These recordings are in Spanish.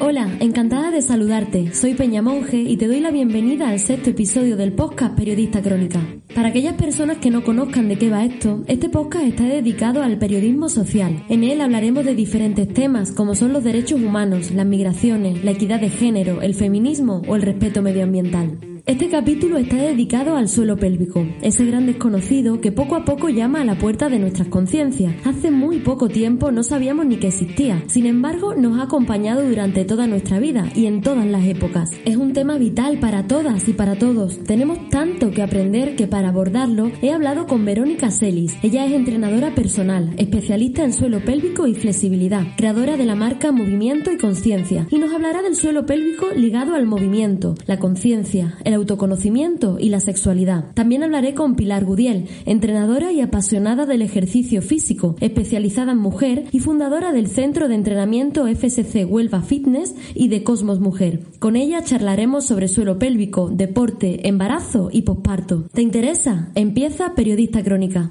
Hola, encantada de saludarte. Soy Peña Monje y te doy la bienvenida al sexto episodio del podcast Periodista Crónica. Para aquellas personas que no conozcan de qué va esto, este podcast está dedicado al periodismo social. En él hablaremos de diferentes temas como son los derechos humanos, las migraciones, la equidad de género, el feminismo o el respeto medioambiental. Este capítulo está dedicado al suelo pélvico, ese gran desconocido que poco a poco llama a la puerta de nuestras conciencias. Hace muy poco tiempo no sabíamos ni que existía, sin embargo nos ha acompañado durante toda nuestra vida y en todas las épocas. Es un tema vital para todas y para todos. Tenemos tanto que aprender que para abordarlo he hablado con Verónica Celis. Ella es entrenadora personal, especialista en suelo pélvico y flexibilidad, creadora de la marca Movimiento y Conciencia, y nos hablará del suelo pélvico ligado al movimiento, la conciencia, el autoconocimiento y la sexualidad. También hablaré con Pilar Gudiel, entrenadora y apasionada del ejercicio físico, especializada en mujer y fundadora del Centro de Entrenamiento FSC Huelva Fitness y de Cosmos Mujer. Con ella charlaremos sobre suelo pélvico, deporte, embarazo y posparto. ¿Te interesa? Empieza Periodista Crónica.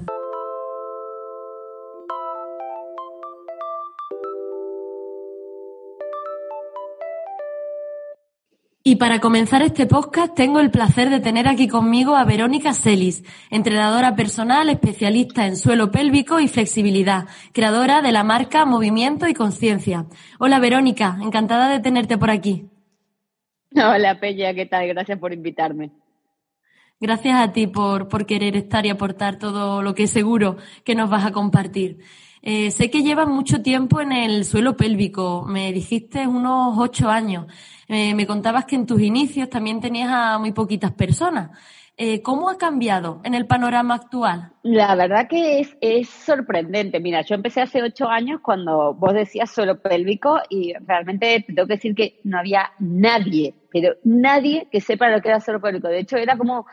Y para comenzar este podcast tengo el placer de tener aquí conmigo a Verónica Celis, entrenadora personal especialista en suelo pélvico y flexibilidad, creadora de la marca Movimiento y Conciencia. Hola Verónica, encantada de tenerte por aquí. Hola Peña, ¿qué tal? Gracias por invitarme. Gracias a ti por, por querer estar y aportar todo lo que seguro que nos vas a compartir. Eh, sé que llevas mucho tiempo en el suelo pélvico, me dijiste unos ocho años. Eh, me contabas que en tus inicios también tenías a muy poquitas personas. Eh, ¿Cómo ha cambiado en el panorama actual? La verdad que es, sorprendente. Mira, yo empecé hace ocho años cuando vos decías suelo pélvico y realmente te tengo que decir que no había nadie, pero nadie que sepa lo que era suelo pélvico. De hecho, era como,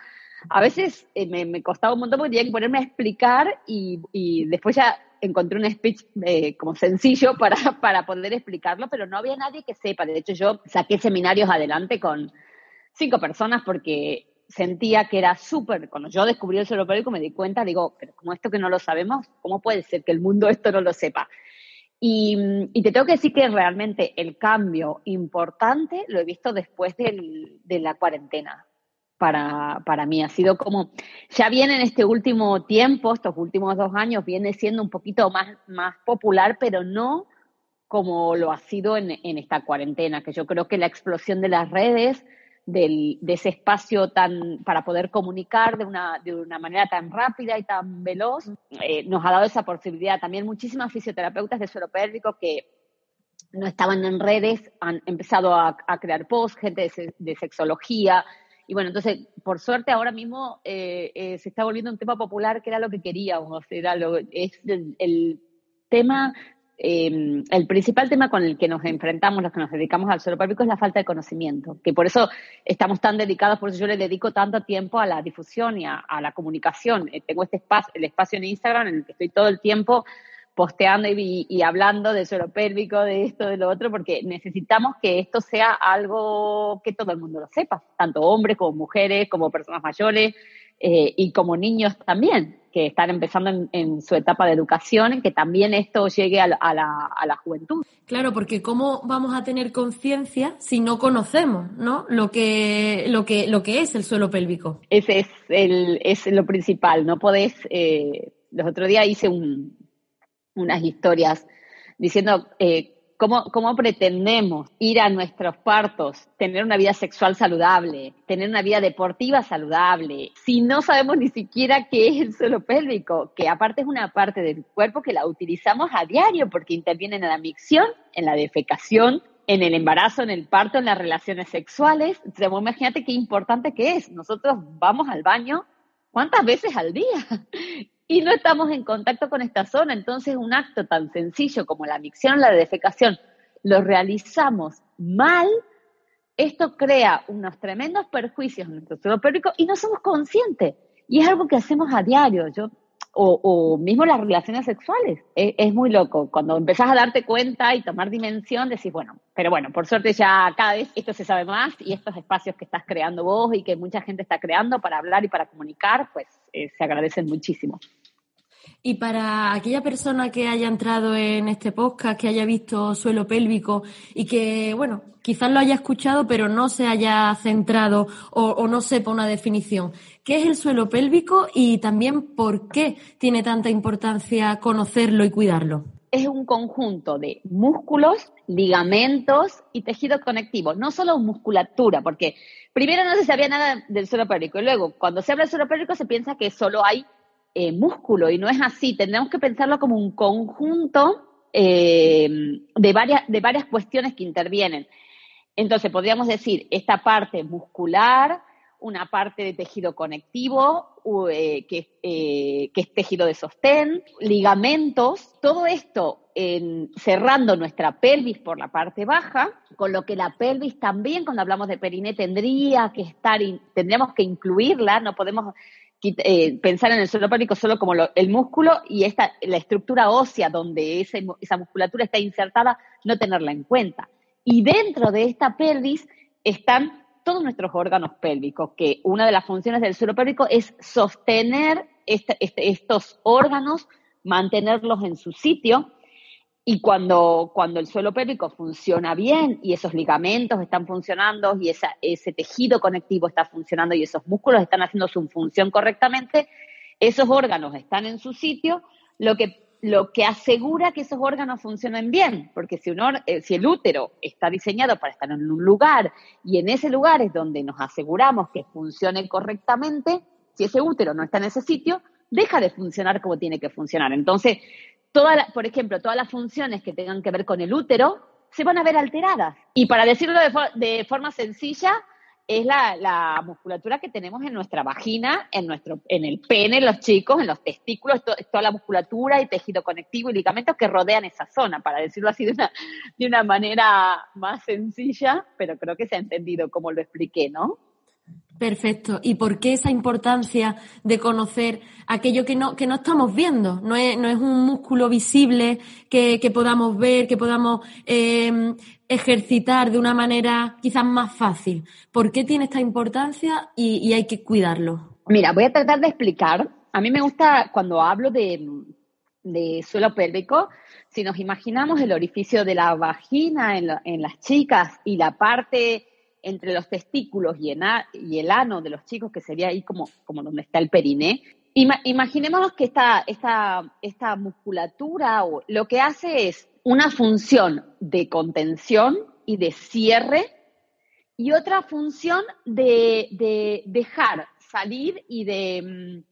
a veces eh, me, costaba un montón porque tenía que ponerme a explicar y, y después ya encontré un speech eh, como sencillo para, para poder explicarlo, pero no había nadie que sepa. De hecho, yo saqué seminarios adelante con cinco personas porque sentía que era súper, cuando yo descubrí el suelo pélvico me di cuenta, digo, pero como esto que no lo sabemos, ¿cómo puede ser que el mundo esto no lo sepa? Y, y te tengo que decir que realmente el cambio importante lo he visto después de la cuarentena para, para mí. Ha sido como, ya viene en este último tiempo, estos últimos dos años, viene siendo un poquito más, más popular, pero no como lo ha sido en, en esta cuarentena, que yo creo que la explosión de las redes, del, de ese espacio tan para poder comunicar de una, de una manera tan rápida y tan veloz, eh, nos ha dado esa posibilidad. También muchísimas fisioterapeutas de suelo pélvico que no estaban en redes han empezado a, a crear posts, gente de, de sexología, y bueno, entonces, por suerte, ahora mismo eh, eh, se está volviendo un tema popular que era lo que queríamos, era lo, es el, tema, eh, el principal tema con el que nos enfrentamos, los que nos dedicamos al suelo pélvico, es la falta de conocimiento, que por eso estamos tan dedicados, por eso yo le dedico tanto tiempo a la difusión y a, a la comunicación. Eh, tengo este espacio, el espacio en Instagram en el que estoy todo el tiempo posteando y, y, hablando de suelo pélvico, de esto, de lo otro, porque necesitamos que esto sea algo que todo el mundo lo sepa, tanto hombres como mujeres, como personas mayores eh, y como niños también, que están empezando en, en, su etapa de educación, que también esto llegue a la, a la, a la juventud. Claro, porque cómo vamos a tener conciencia si no conocemos, ¿no? Lo que, lo que, lo que es el suelo pélvico. Ese es el, es lo principal. No podés. Eh, los otros días hice un, unas historias diciendo eh, cómo, cómo pretendemos ir a nuestros partos, tener una vida sexual saludable, tener una vida deportiva saludable, si no sabemos ni siquiera qué es el suelo pélvico, que aparte es una parte del cuerpo que la utilizamos a diario porque interviene en la micción, en la defecación, en el embarazo, en el parto, en las relaciones sexuales. Entonces, imagínate qué importante que es. Nosotros vamos al baño ¿cuántas veces al día? Y no estamos en contacto con esta zona. Entonces, un acto tan sencillo como la micción, la defecación, lo realizamos mal, esto crea unos tremendos perjuicios en nuestro suelo pélvico y no somos conscientes. Y es algo que hacemos a diario. Yo, o, o mismo las relaciones sexuales. Es, es, muy loco. Cuando empezás a darte cuenta y tomar dimensión, decís, bueno, pero bueno, por suerte ya cada vez esto se sabe más y estos espacios que estás creando vos y que mucha gente está creando para hablar y para comunicar, pues eh, se agradecen muchísimo. Y para aquella persona que haya entrado en este podcast, que haya visto suelo pélvico y que, bueno, quizás lo haya escuchado, pero no se haya centrado o, no sepa una definición, ¿qué es el suelo pélvico y también por qué tiene tanta importancia conocerlo y cuidarlo? Es un conjunto de músculos, ligamentos y tejido conectivo, no solo musculatura, porque primero no se sabía nada del suelo pélvico y luego cuando se habla del suelo pélvico se piensa que solo hay eh, músculo y no es así. Tendremos que pensarlo como un conjunto eh, de, varias, de varias cuestiones que intervienen. Entonces, podríamos decir, esta parte muscular, una parte de tejido conectivo, eh, que, es tejido de sostén, ligamentos, todo esto cerrando nuestra pelvis por la parte baja, con lo que la pelvis también, cuando hablamos de periné, tendría que estar, tendríamos que incluirla, no podemos eh, pensar en el suelo pélvico solo como el músculo y esta, la estructura ósea donde esa musculatura está insertada, no tenerla en cuenta. Y dentro de esta pelvis están todos nuestros órganos pélvicos, que una de las funciones del suelo pélvico es sostener este, este, estos órganos, mantenerlos en su sitio y cuando, cuando el suelo pélvico funciona bien y esos ligamentos están funcionando y ese tejido conectivo está funcionando y esos músculos están haciendo su función correctamente, esos órganos están en su sitio, lo que, lo que asegura que esos órganos funcionen bien, porque si, eh, si el útero está diseñado para estar en un lugar y en ese lugar es donde nos aseguramos que funcione correctamente, si ese útero no está en ese sitio, deja de funcionar como tiene que funcionar. Entonces, por ejemplo, todas las funciones que tengan que ver con el útero se van a ver alteradas. Y para decirlo de, forma sencilla, es la, musculatura que tenemos en nuestra vagina, en, nuestro, en el pene, en los chicos, en los testículos, toda la musculatura y tejido conectivo y ligamentos que rodean esa zona, para decirlo así de una, de una manera más sencilla, pero creo que se ha entendido como lo expliqué, ¿no? Perfecto. ¿Y por qué esa importancia de conocer aquello que no, que no estamos viendo? No es, no es un músculo visible que, podamos ver, que podamos em, ejercitar de una manera quizás más fácil. ¿Por qué tiene esta importancia y, hay que cuidarlo? Mira, voy a tratar de explicar. A mí me gusta cuando hablo de, de suelo pélvico, si nos imaginamos el orificio de la vagina en las chicas y la parte entre los testículos y, el ano de los chicos, que sería ahí como, donde está el periné, imaginémonos que esta, musculatura lo que hace es una función de contención y de cierre y otra función de, de dejar salir y de... Mm,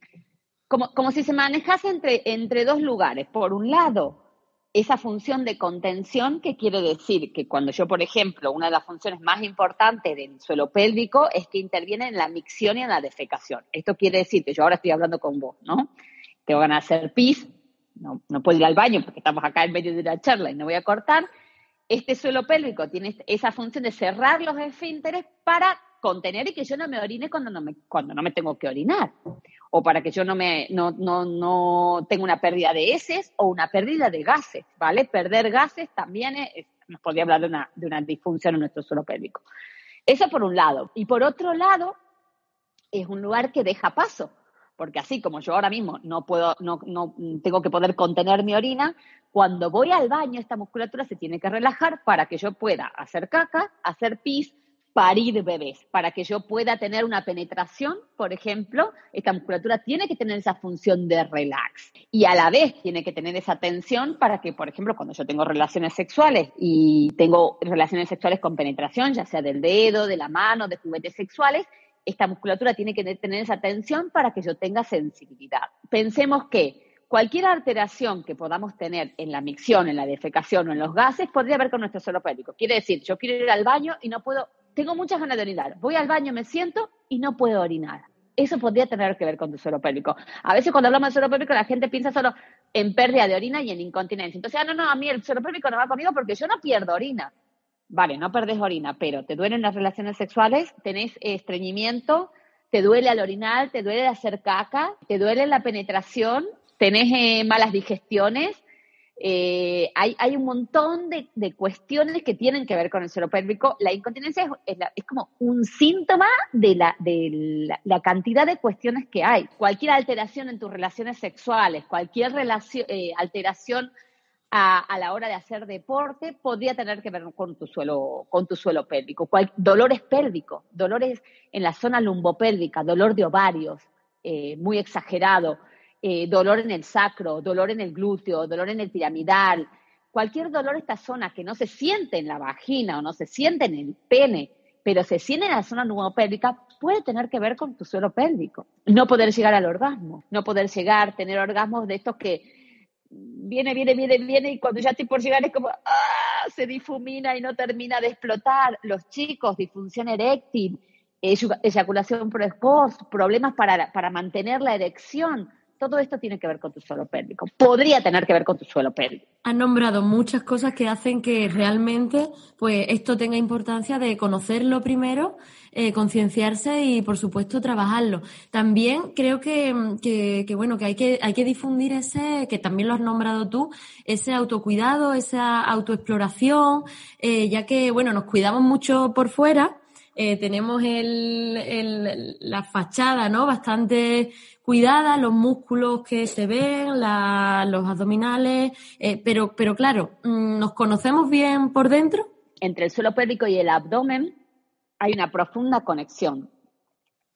como, si se manejase entre dos lugares. Por un lado, esa función de contención, que quiere decir que cuando yo, por ejemplo, una de las funciones más importantes del suelo pélvico es que interviene en la micción y en la defecación. Esto quiere decir que yo ahora estoy hablando con vos, ¿no? Tengo ganas de hacer pis, no, no puedo ir al baño porque estamos acá en medio de una charla y no voy a cortar. Este suelo pélvico tiene esa función de cerrar los esfínteres para contener y que yo no me orine cuando no me, cuando no me tengo que orinar o para que yo no me no, no, no tenga una pérdida de heces o una pérdida de gases, ¿vale? Perder gases también nos podría hablar de una, de una disfunción en nuestro suelo pélvico. Eso por un lado. Y por otro lado, es un lugar que deja paso, porque así como yo ahora mismo no puedo, no, no tengo que poder contener mi orina, cuando voy al baño esta musculatura se tiene que relajar para que yo pueda hacer caca, hacer pis, parir bebés. Para que yo pueda tener una penetración, por ejemplo, esta musculatura tiene que tener esa función de relax. Y a la vez tiene que tener esa tensión para que, por ejemplo, cuando yo tengo relaciones sexuales y tengo relaciones sexuales con penetración, ya sea del dedo, de la mano, de juguetes sexuales, esta musculatura tiene que tener esa tensión para que yo tenga sensibilidad. Pensemos que cualquier alteración que podamos tener en la micción, en la defecación o en los gases podría ver con nuestro suelo pélvico. Quiere decir, yo quiero ir al baño y no puedo tengo muchas ganas de orinar. Voy al baño, me siento y no puedo orinar. Eso podría tener que ver con tu suelo pélvico. A veces cuando hablamos de suelo pélvico la gente piensa solo en pérdida de orina y en incontinencia. Entonces, ah, no, no, a mí el suelo pélvico no va conmigo porque yo no pierdo orina. Vale, no perdés orina, pero te duelen las relaciones sexuales, tenés estreñimiento, te duele al orinar, te duele hacer caca, te duele la penetración, tenés eh, malas digestiones, Eh, hay, hay, un montón de, de, cuestiones que tienen que ver con el suelo pélvico. La incontinencia es, es, como un síntoma de, la, de la, la, cantidad de cuestiones que hay. Cualquier alteración en tus relaciones sexuales, cualquier relación, eh, alteración a, a, la hora de hacer deporte podría tener que ver con tu suelo, con tu suelo pélvico. Cual, dolores pélvicos, dolores en la zona lumbopélvica, dolor de ovarios, eh, muy exagerado eh, dolor en el sacro, dolor en el glúteo, dolor en el piramidal, cualquier dolor en esta zona que no se siente en la vagina o no se siente en el pene, pero se siente en la zona pélvica, puede tener que ver con tu suelo pélvico. No poder llegar al orgasmo, no poder llegar, tener orgasmos de estos que viene, viene, viene, viene y cuando ya estoy por llegar es como, ¡ah! se difumina y no termina de explotar. Los chicos, disfunción eréctil, eyaculación precoz, problemas para, para mantener la erección todo esto tiene que ver con tu suelo pélvico. Podría tener que ver con tu suelo pélvico. Han nombrado muchas cosas que hacen que realmente pues esto tenga importancia de conocerlo primero, eh, concienciarse y por supuesto trabajarlo. También creo que, que, bueno que hay que hay que difundir ese que también lo has nombrado tú ese autocuidado, esa autoexploración, eh, ya que bueno nos cuidamos mucho por fuera. Eh, tenemos el, la fachada, ¿no? Bastante cuidada, los músculos que se ven, la, los abdominales, eh, pero, pero claro, mm, ¿nos conocemos bien por dentro? Entre el suelo pélvico y el abdomen hay una profunda conexión,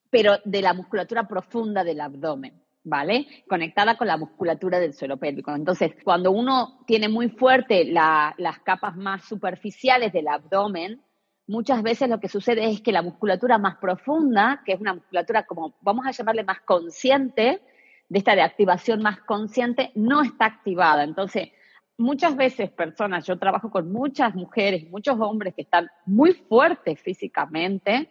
pero de la musculatura profunda del abdomen. ¿vale? Conectada con la musculatura del suelo pélvico. Entonces, cuando uno tiene muy fuerte la, las capas más superficiales del abdomen, muchas veces lo que sucede es que la musculatura más profunda, que es una musculatura como vamos a llamarle más consciente, de esta de activación más consciente, no está activada. Entonces, muchas veces personas, yo trabajo con muchas mujeres, muchos hombres que están muy fuertes físicamente,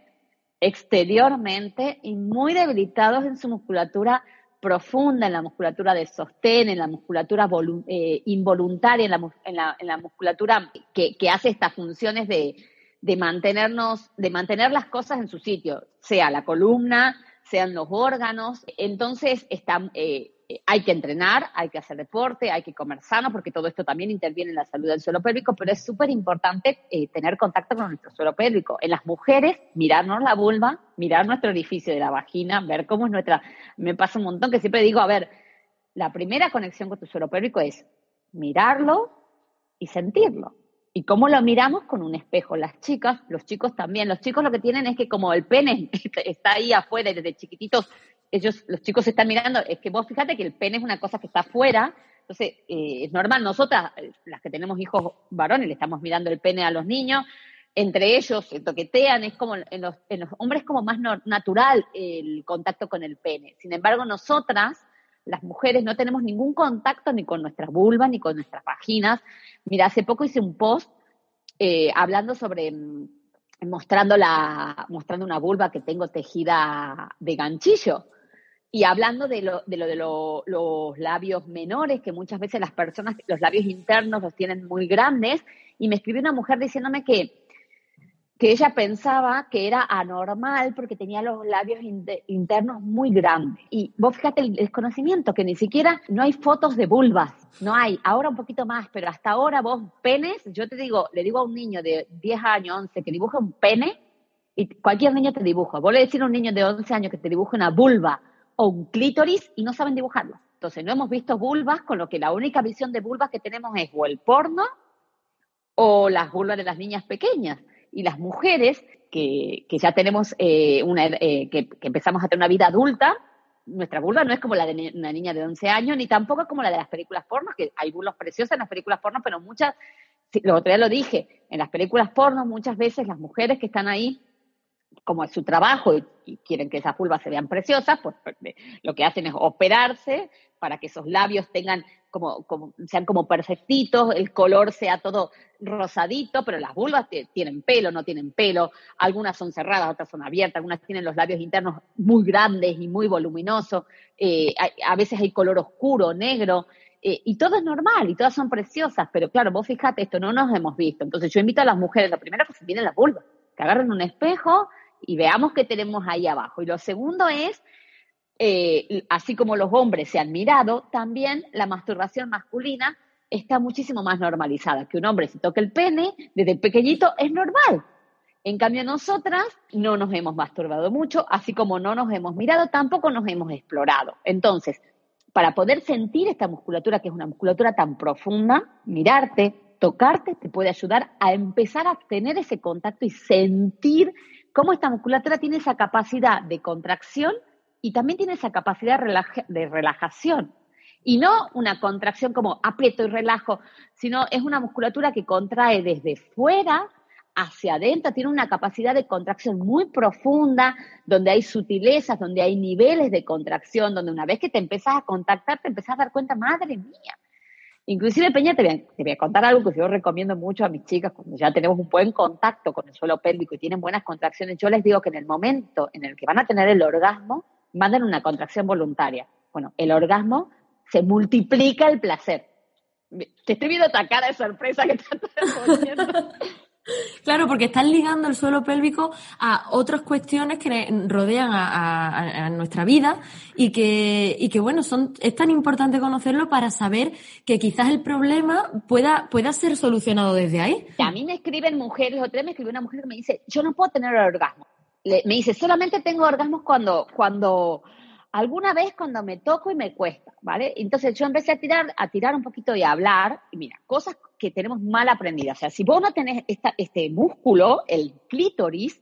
exteriormente y muy debilitados en su musculatura profunda, en la musculatura de sostén, en la musculatura eh, involuntaria, en la, en la, musculatura que, que hace estas funciones de, de mantenernos, de mantener las cosas en su sitio, sea la columna, sean los órganos. Entonces, está, eh, hay que entrenar, hay que hacer deporte, hay que comer sano, porque todo esto también interviene en la salud del suelo pélvico, pero es súper importante eh, tener contacto con nuestro suelo pélvico. En las mujeres, mirarnos la vulva, mirar nuestro orificio de la vagina, ver cómo es nuestra... Me pasa un montón que siempre digo, a ver, la primera conexión con tu suelo pélvico es mirarlo y sentirlo. ¿Y cómo lo miramos? Con un espejo. Las chicas, los chicos también. Los chicos lo que tienen es que como el pene está ahí afuera desde chiquititos, ellos, los chicos están mirando, es que vos fíjate que el pene es una cosa que está afuera, entonces eh, es normal, nosotras, las que tenemos hijos varones, le estamos mirando el pene a los niños, entre ellos se toquetean, es como en los, en los hombres como más natural el contacto con el pene. Sin embargo, nosotras, las mujeres, no tenemos ningún contacto ni con nuestras vulvas ni con nuestras vaginas, Mira, hace poco hice un post eh, hablando sobre, mm, mostrando, la, mostrando una vulva que tengo tejida de ganchillo y hablando de lo de, lo, de los labios menores, que muchas veces las personas, los labios internos los tienen muy grandes, y me escribió una mujer diciéndome que que ella pensaba que era anormal porque tenía los labios internos muy grandes. Y vos fíjate el desconocimiento, que ni siquiera no hay fotos de vulvas, no hay, ahora un poquito más, pero hasta ahora vos penes, yo te digo, le digo a un niño de 10 años, 11, que dibuje un pene, y cualquier niño te dibuja. Vos le decís a un niño de 11 años que te dibuje una vulva o un clítoris y no saben dibujarlo. Entonces no hemos visto vulvas, con lo que la única visión de vulvas que tenemos es o el porno o las vulvas de las niñas pequeñas y las mujeres que, que ya tenemos eh, una, eh, que, empezamos a tener una vida adulta, nuestra vulva no es como la de una niña de 11 años, ni tampoco como la de las películas porno, que hay vulvas preciosas en las películas porno, pero muchas, lo otro día lo dije, en las películas porno muchas veces las mujeres que están ahí, como es su trabajo y, quieren que esas vulvas se vean preciosas, pues lo que hacen es operarse para que esos labios tengan como, como, sean como perfectitos, el color sea todo rosadito, pero las vulvas tienen pelo, no tienen pelo, algunas son cerradas, otras son abiertas, algunas tienen los labios internos muy grandes y muy voluminosos, eh, a, veces hay color oscuro, negro, eh, y todo es normal y todas son preciosas, pero claro, vos fíjate, esto no nos hemos visto. Entonces yo invito a las mujeres, lo primero que se miren las vulvas, que agarren un espejo y veamos qué tenemos ahí abajo. Y lo segundo es eh, así como los hombres se han mirado, también la masturbación masculina está muchísimo más normalizada. Que un hombre se toque el pene desde pequeñito es normal. En cambio, nosotras no nos hemos masturbado mucho, así como no nos hemos mirado, tampoco nos hemos explorado. Entonces, para poder sentir esta musculatura, que es una musculatura tan profunda, mirarte, tocarte, te puede ayudar a empezar a tener ese contacto y sentir cómo esta musculatura tiene esa capacidad de contracción y también tiene esa capacidad de relajación. Y no una contracción como aprieto y relajo, sino es una musculatura que contrae desde fuera hacia adentro, tiene una capacidad de contracción muy profunda, donde hay sutilezas, donde hay niveles de contracción, donde una vez que te empezás a contactar, te empezás a dar cuenta, madre mía. Inclusive, Peña, te voy, a, contar algo que yo recomiendo mucho a mis chicas, cuando ya tenemos un buen contacto con el suelo pélvico y tienen buenas contracciones, yo les digo que en el momento en el que van a tener el orgasmo, manden una contracción voluntaria. Bueno, el orgasmo se multiplica el placer. Te estoy viendo esta cara de sorpresa que estás poniendo. Claro, porque están ligando el suelo pélvico a otras cuestiones que rodean a, nuestra vida y que, y que, bueno, son, es tan importante conocerlo para saber que quizás el problema pueda, pueda ser solucionado desde ahí. A mí me escriben mujeres, otra vez me escribió una mujer que me dice, yo no puedo tener orgasmo. me dice, solamente tengo orgasmos cuando, cuando, alguna vez cuando me toco y me cuesta, ¿vale? Entonces yo empecé a tirar, a tirar un poquito y a hablar, y mira, cosas que tenemos mal aprendidas. O sea, si vos no tenés este músculo, el clítoris,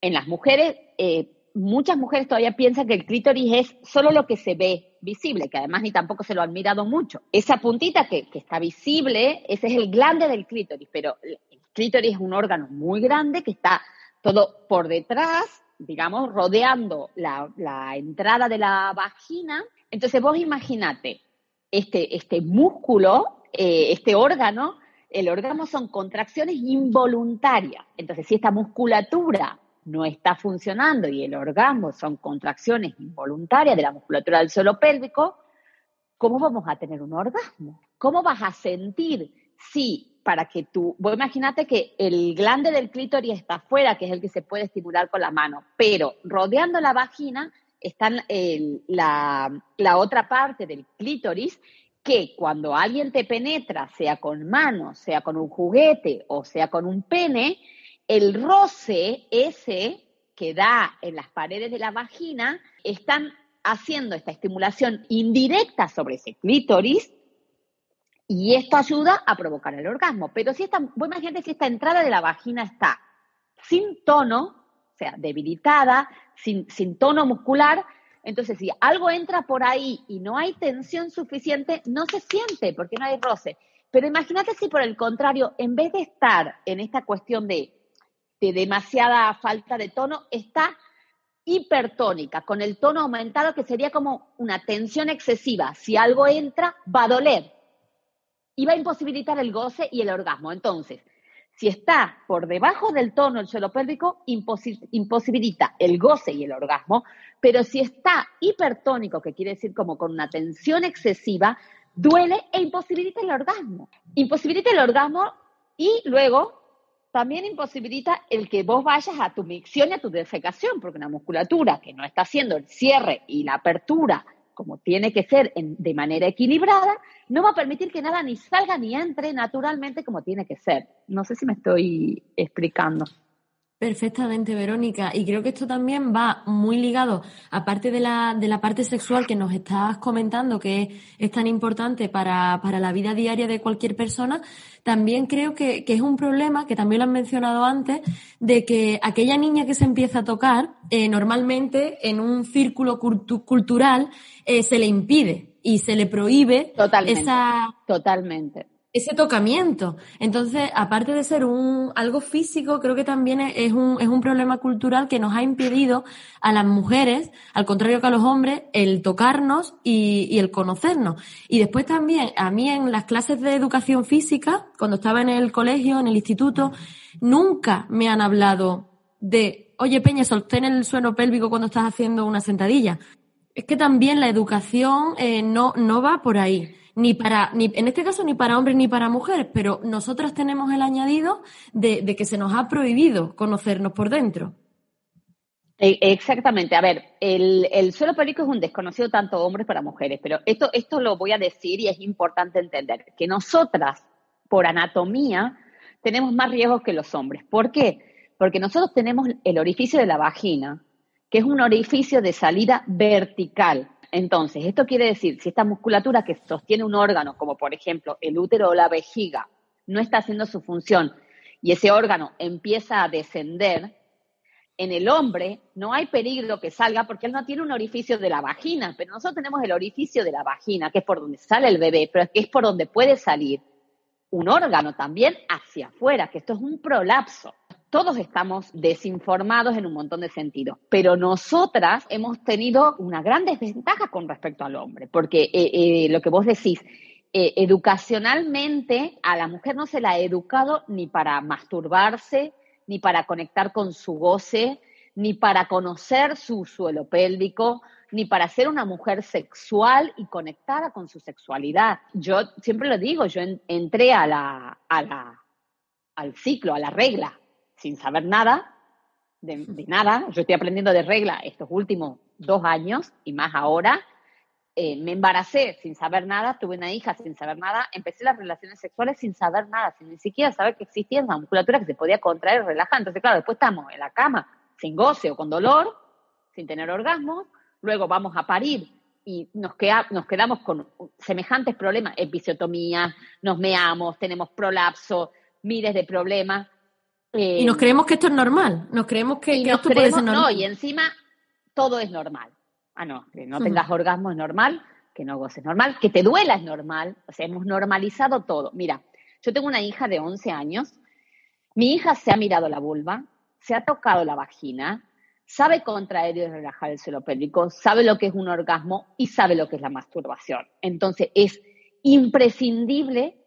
en las mujeres, eh, muchas mujeres todavía piensan que el clítoris es solo lo que se ve visible, que además ni tampoco se lo han mirado mucho. Esa puntita que, que está visible, ese es el glande del clítoris, pero el clítoris es un órgano muy grande que está todo por detrás digamos, rodeando la, entrada de la vagina. Entonces vos imaginate, este, este músculo, eh, este órgano, el órgano son contracciones involuntarias. Entonces, si esta musculatura no está funcionando y el orgasmo son contracciones involuntarias de la musculatura del suelo pélvico, ¿cómo vamos a tener un orgasmo? ¿Cómo vas a sentir si para que tú, vos imagínate que el glande del clítoris está afuera, que es el que se puede estimular con la mano, pero rodeando la vagina está la, la otra parte del clítoris que cuando alguien te penetra, sea con mano, sea con un juguete o sea con un pene, el roce ese que da en las paredes de la vagina, están haciendo esta estimulación indirecta sobre ese clítoris y esto ayuda a provocar el orgasmo. Pero si esta, imagínate si esta entrada de la vagina está sin tono, o sea, debilitada, sin, sin tono muscular, entonces si algo entra por ahí y no hay tensión suficiente, no se siente porque no hay roce. Pero imagínate si por el contrario, en vez de estar en esta cuestión de, de demasiada falta de tono, está hipertónica, con el tono aumentado, que sería como una tensión excesiva. Si algo entra, va a doler y va a imposibilitar el goce y el orgasmo. Entonces, si está por debajo del tono el suelo pélvico, imposibilita el goce y el orgasmo, pero si está hipertónico, que quiere decir como con una tensión excesiva, duele e imposibilita el orgasmo. Imposibilita el orgasmo y luego también imposibilita el que vos vayas a tu micción y a tu defecación, porque una musculatura que no está haciendo el cierre y la apertura como tiene que ser de manera equilibrada, no va a permitir que nada ni salga ni entre naturalmente como tiene que ser. No sé si me estoy explicando. Perfectamente, Verónica. Y creo que esto también va muy ligado, aparte de la, de la parte sexual que nos estás comentando, que es, tan importante para, para, la vida diaria de cualquier persona, también creo que, que, es un problema, que también lo han mencionado antes, de que aquella niña que se empieza a tocar, eh, normalmente en un círculo cultural eh, se le impide y se le prohíbe totalmente, esa... Totalmente ese tocamiento. Entonces, aparte de ser un algo físico, creo que también es un, es un problema cultural que nos ha impedido a las mujeres, al contrario que a los hombres, el tocarnos y, y el conocernos. Y después también, a mí en las clases de educación física, cuando estaba en el colegio, en el instituto, nunca me han hablado de, oye Peña, sostén el suelo pélvico cuando estás haciendo una sentadilla. Es que también la educación eh, no, no va por ahí ni para, ni, en este caso ni para hombres ni para mujeres, pero nosotras tenemos el añadido de, que se nos ha prohibido conocernos por dentro. E, exactamente. A ver, el, el, suelo pélvico es un desconocido tanto hombres para mujeres, pero esto, esto lo voy a decir y es importante entender, que nosotras, por anatomía, tenemos más riesgos que los hombres. ¿Por qué? Porque nosotros tenemos el orificio de la vagina, que es un orificio de salida vertical. Entonces, esto quiere decir, si esta musculatura que sostiene un órgano, como por ejemplo el útero o la vejiga, no está haciendo su función y ese órgano empieza a descender, en el hombre no hay peligro que salga porque él no tiene un orificio de la vagina, pero nosotros tenemos el orificio de la vagina, que es por donde sale el bebé, pero es que es por donde puede salir un órgano también hacia afuera, que esto es un prolapso. Todos estamos desinformados en un montón de sentidos, pero nosotras hemos tenido una gran desventaja con respecto al hombre, porque eh, eh, lo que vos decís, eh, educacionalmente a la mujer no se la ha educado ni para masturbarse, ni para conectar con su goce, ni para conocer su suelo pélvico, ni para ser una mujer sexual y conectada con su sexualidad. Yo siempre lo digo, yo entré al ciclo, a la regla, sin saber nada, de, de, nada. Yo estoy aprendiendo de regla estos últimos dos años y más ahora. Eh, me embaracé sin saber nada, tuve una hija sin saber nada, empecé las relaciones sexuales sin saber nada, sin ni siquiera saber que existía una musculatura que se podía contraer y relajar. Entonces, claro, después estamos en la cama sin goce o con dolor, sin tener orgasmos, luego vamos a parir y nos, queda, nos quedamos con semejantes problemas, episiotomía, nos meamos, tenemos prolapso, miles de problemas. Y nos creemos que esto es normal, nos creemos que, esto puede ser normal. No, y encima todo es normal. Ah, no, que no tengas orgasmo es normal, que no goces normal, que te duela es normal. O sea, hemos normalizado todo. Mira, yo tengo una hija de 11 años. Mi hija se ha mirado la vulva, se ha tocado la vagina, sabe contraer y relajar el suelo pélvico, sabe lo que es un orgasmo y sabe lo que es la masturbación. Entonces, es imprescindible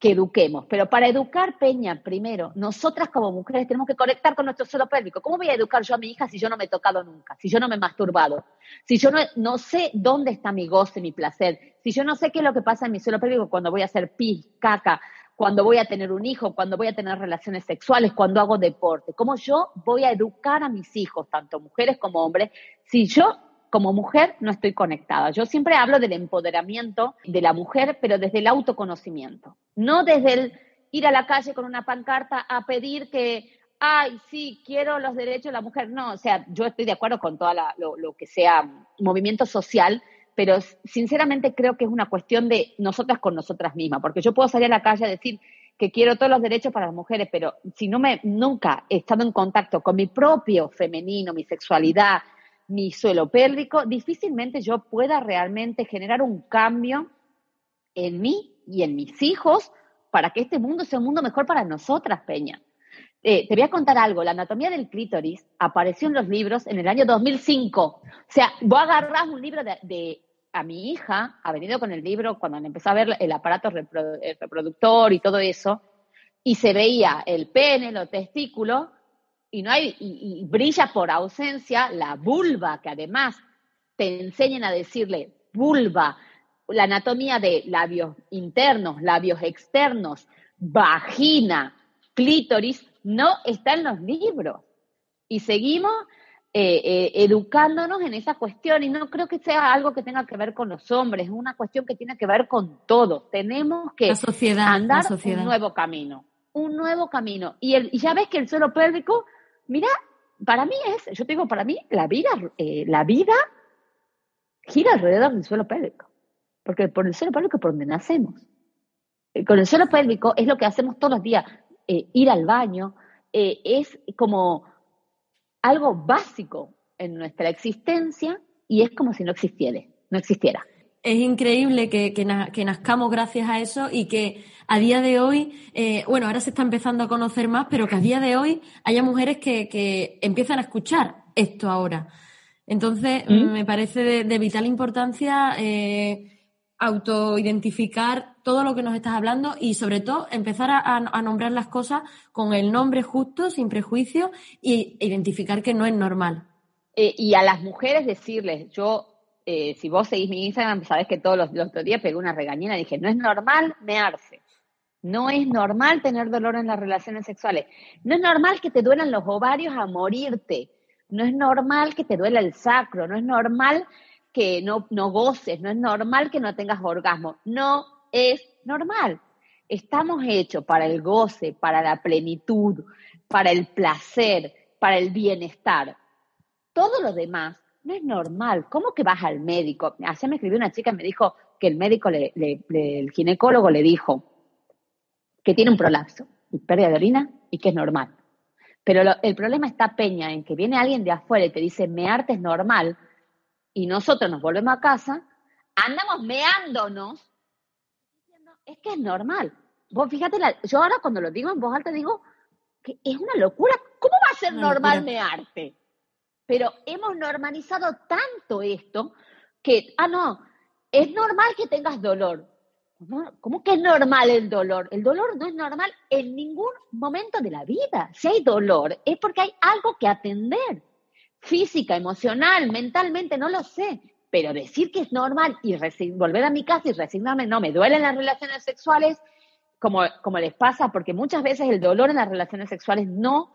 que eduquemos. Pero para educar, Peña, primero, nosotras como mujeres tenemos que conectar con nuestro suelo pélvico. ¿Cómo voy a educar yo a mi hija si yo no me he tocado nunca? Si yo no me he masturbado? Si yo no, no sé dónde está mi goce, mi placer? Si yo no sé qué es lo que pasa en mi suelo pélvico cuando voy a hacer pis, caca, cuando voy a tener un hijo, cuando voy a tener relaciones sexuales, cuando hago deporte. ¿Cómo yo voy a educar a mis hijos, tanto mujeres como hombres, si yo como mujer no estoy conectada. Yo siempre hablo del empoderamiento de la mujer, pero desde el autoconocimiento, no desde el ir a la calle con una pancarta a pedir que, ay, sí, quiero los derechos de la mujer. No, o sea, yo estoy de acuerdo con todo lo, lo, que sea movimiento social, pero sinceramente creo que es una cuestión de nosotras con nosotras mismas, porque yo puedo salir a la calle a decir que quiero todos los derechos para las mujeres, pero si no me nunca he estado en contacto con mi propio femenino, mi sexualidad, mi suelo pélvico, difícilmente yo pueda realmente generar un cambio en mí y en mis hijos para que este mundo sea un mundo mejor para nosotras, Peña. Eh, te voy a contar algo, la anatomía del clítoris apareció en los libros en el año 2005. O sea, vos agarrás un libro de, a mi hija, ha venido con el libro cuando empezó a ver el aparato reproductor y todo eso, y se veía el pene, los testículos, y no hay, y, brilla por ausencia la vulva, que además te enseñan a decirle vulva, la anatomía de labios internos, labios externos, vagina, clítoris, no está en los libros. Y seguimos eh, eh, educándonos en esa cuestión y no creo que sea algo que tenga que ver con los hombres, es una cuestión que tiene que ver con todos. Tenemos que andar un nuevo camino, un nuevo camino. Y, el, y ya ves que el suelo pélvico Mira, para mí es, yo te digo, para mí la vida, eh, la vida gira alrededor del suelo pélvico. Porque por el suelo pélvico es por donde nacemos. Eh, con el suelo pélvico es lo que hacemos todos los días. Eh, ir al baño es como algo básico en nuestra existencia y es como si no existiera, no existiera es increíble que, que, nazcamos gracias a eso y que a día de hoy, eh, bueno, ahora se está empezando a conocer más, pero que a día de hoy haya mujeres que, que empiezan a escuchar esto ahora. Entonces, ¿Mm? me parece de, vital importancia eh, autoidentificar todo lo que nos estás hablando y sobre todo empezar a, a, nombrar las cosas con el nombre justo, sin prejuicio, e identificar que no es normal. Eh, y a las mujeres decirles, yo eh, si vos seguís mi Instagram, sabés que todos los, otros días pegué una regañina dije, no es normal mearse. No es normal tener dolor en las relaciones sexuales. No es normal que te duelan los ovarios a morirte. No es normal que te duela el sacro, no es normal que no, no goces, no es normal que no tengas orgasmo, no es normal. Estamos hechos para el goce, para la plenitud, para el placer, para el bienestar. Todo lo demás no es normal. ¿Cómo que vas al médico? Ayer me escribió una chica y me dijo que el médico, el ginecólogo le dijo que tiene un prolapso y pérdida de orina y que es normal. Pero el problema está, Peña, en que viene alguien de afuera y te dice, mearte es normal, y nosotros nos volvemos a casa, andamos meándonos, es que es normal. Vos fíjate, yo ahora cuando lo digo en voz alta digo que es una locura. ¿Cómo va a ser normal mearte? Pero hemos normalizado tanto esto que, ah, no, es normal que tengas dolor. ¿Cómo que es normal el dolor? El dolor no es normal en ningún momento de la vida. Si hay dolor, es porque hay algo que atender. Física, emocional, mentalmente, no lo sé. Pero decir que es normal y volver a mi casa y resignarme, no, me duelen las relaciones sexuales, como, como les pasa, porque muchas veces el dolor en las relaciones sexuales no,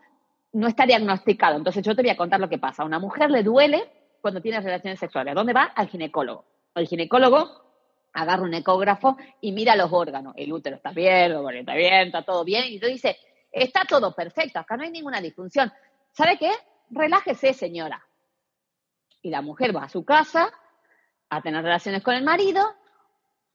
no está diagnosticado. Entonces yo te voy a contar lo que pasa. A una mujer le duele cuando tiene relaciones sexuales. ¿A dónde va? Al ginecólogo. El ginecólogo agarra un ecógrafo y mira los órganos. El útero está bien, el está bien, está todo bien. Y tú dices, está todo perfecto, acá no hay ninguna disfunción. ¿Sabe qué? Relájese, señora. Y la mujer va a su casa a tener relaciones con el marido,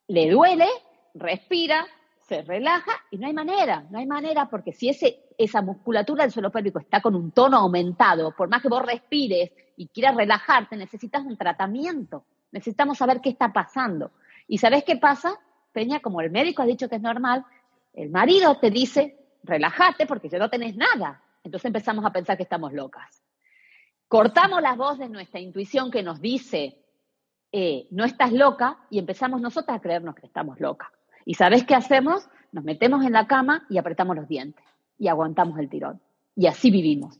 le duele, respira, se relaja y no hay manera, no hay manera porque si ese, esa musculatura del suelo pélvico está con un tono aumentado, por más que vos respires y quieras relajarte, necesitas un tratamiento, necesitamos saber qué está pasando. ¿Y sabes qué pasa? Peña, como el médico ha dicho que es normal, el marido te dice, relájate porque ya no tenés nada. Entonces empezamos a pensar que estamos locas. Cortamos la voz de nuestra intuición que nos dice, eh, no estás loca, y empezamos nosotras a creernos que estamos locas. ¿Y sabes qué hacemos? Nos metemos en la cama y apretamos los dientes y aguantamos el tirón. Y así vivimos.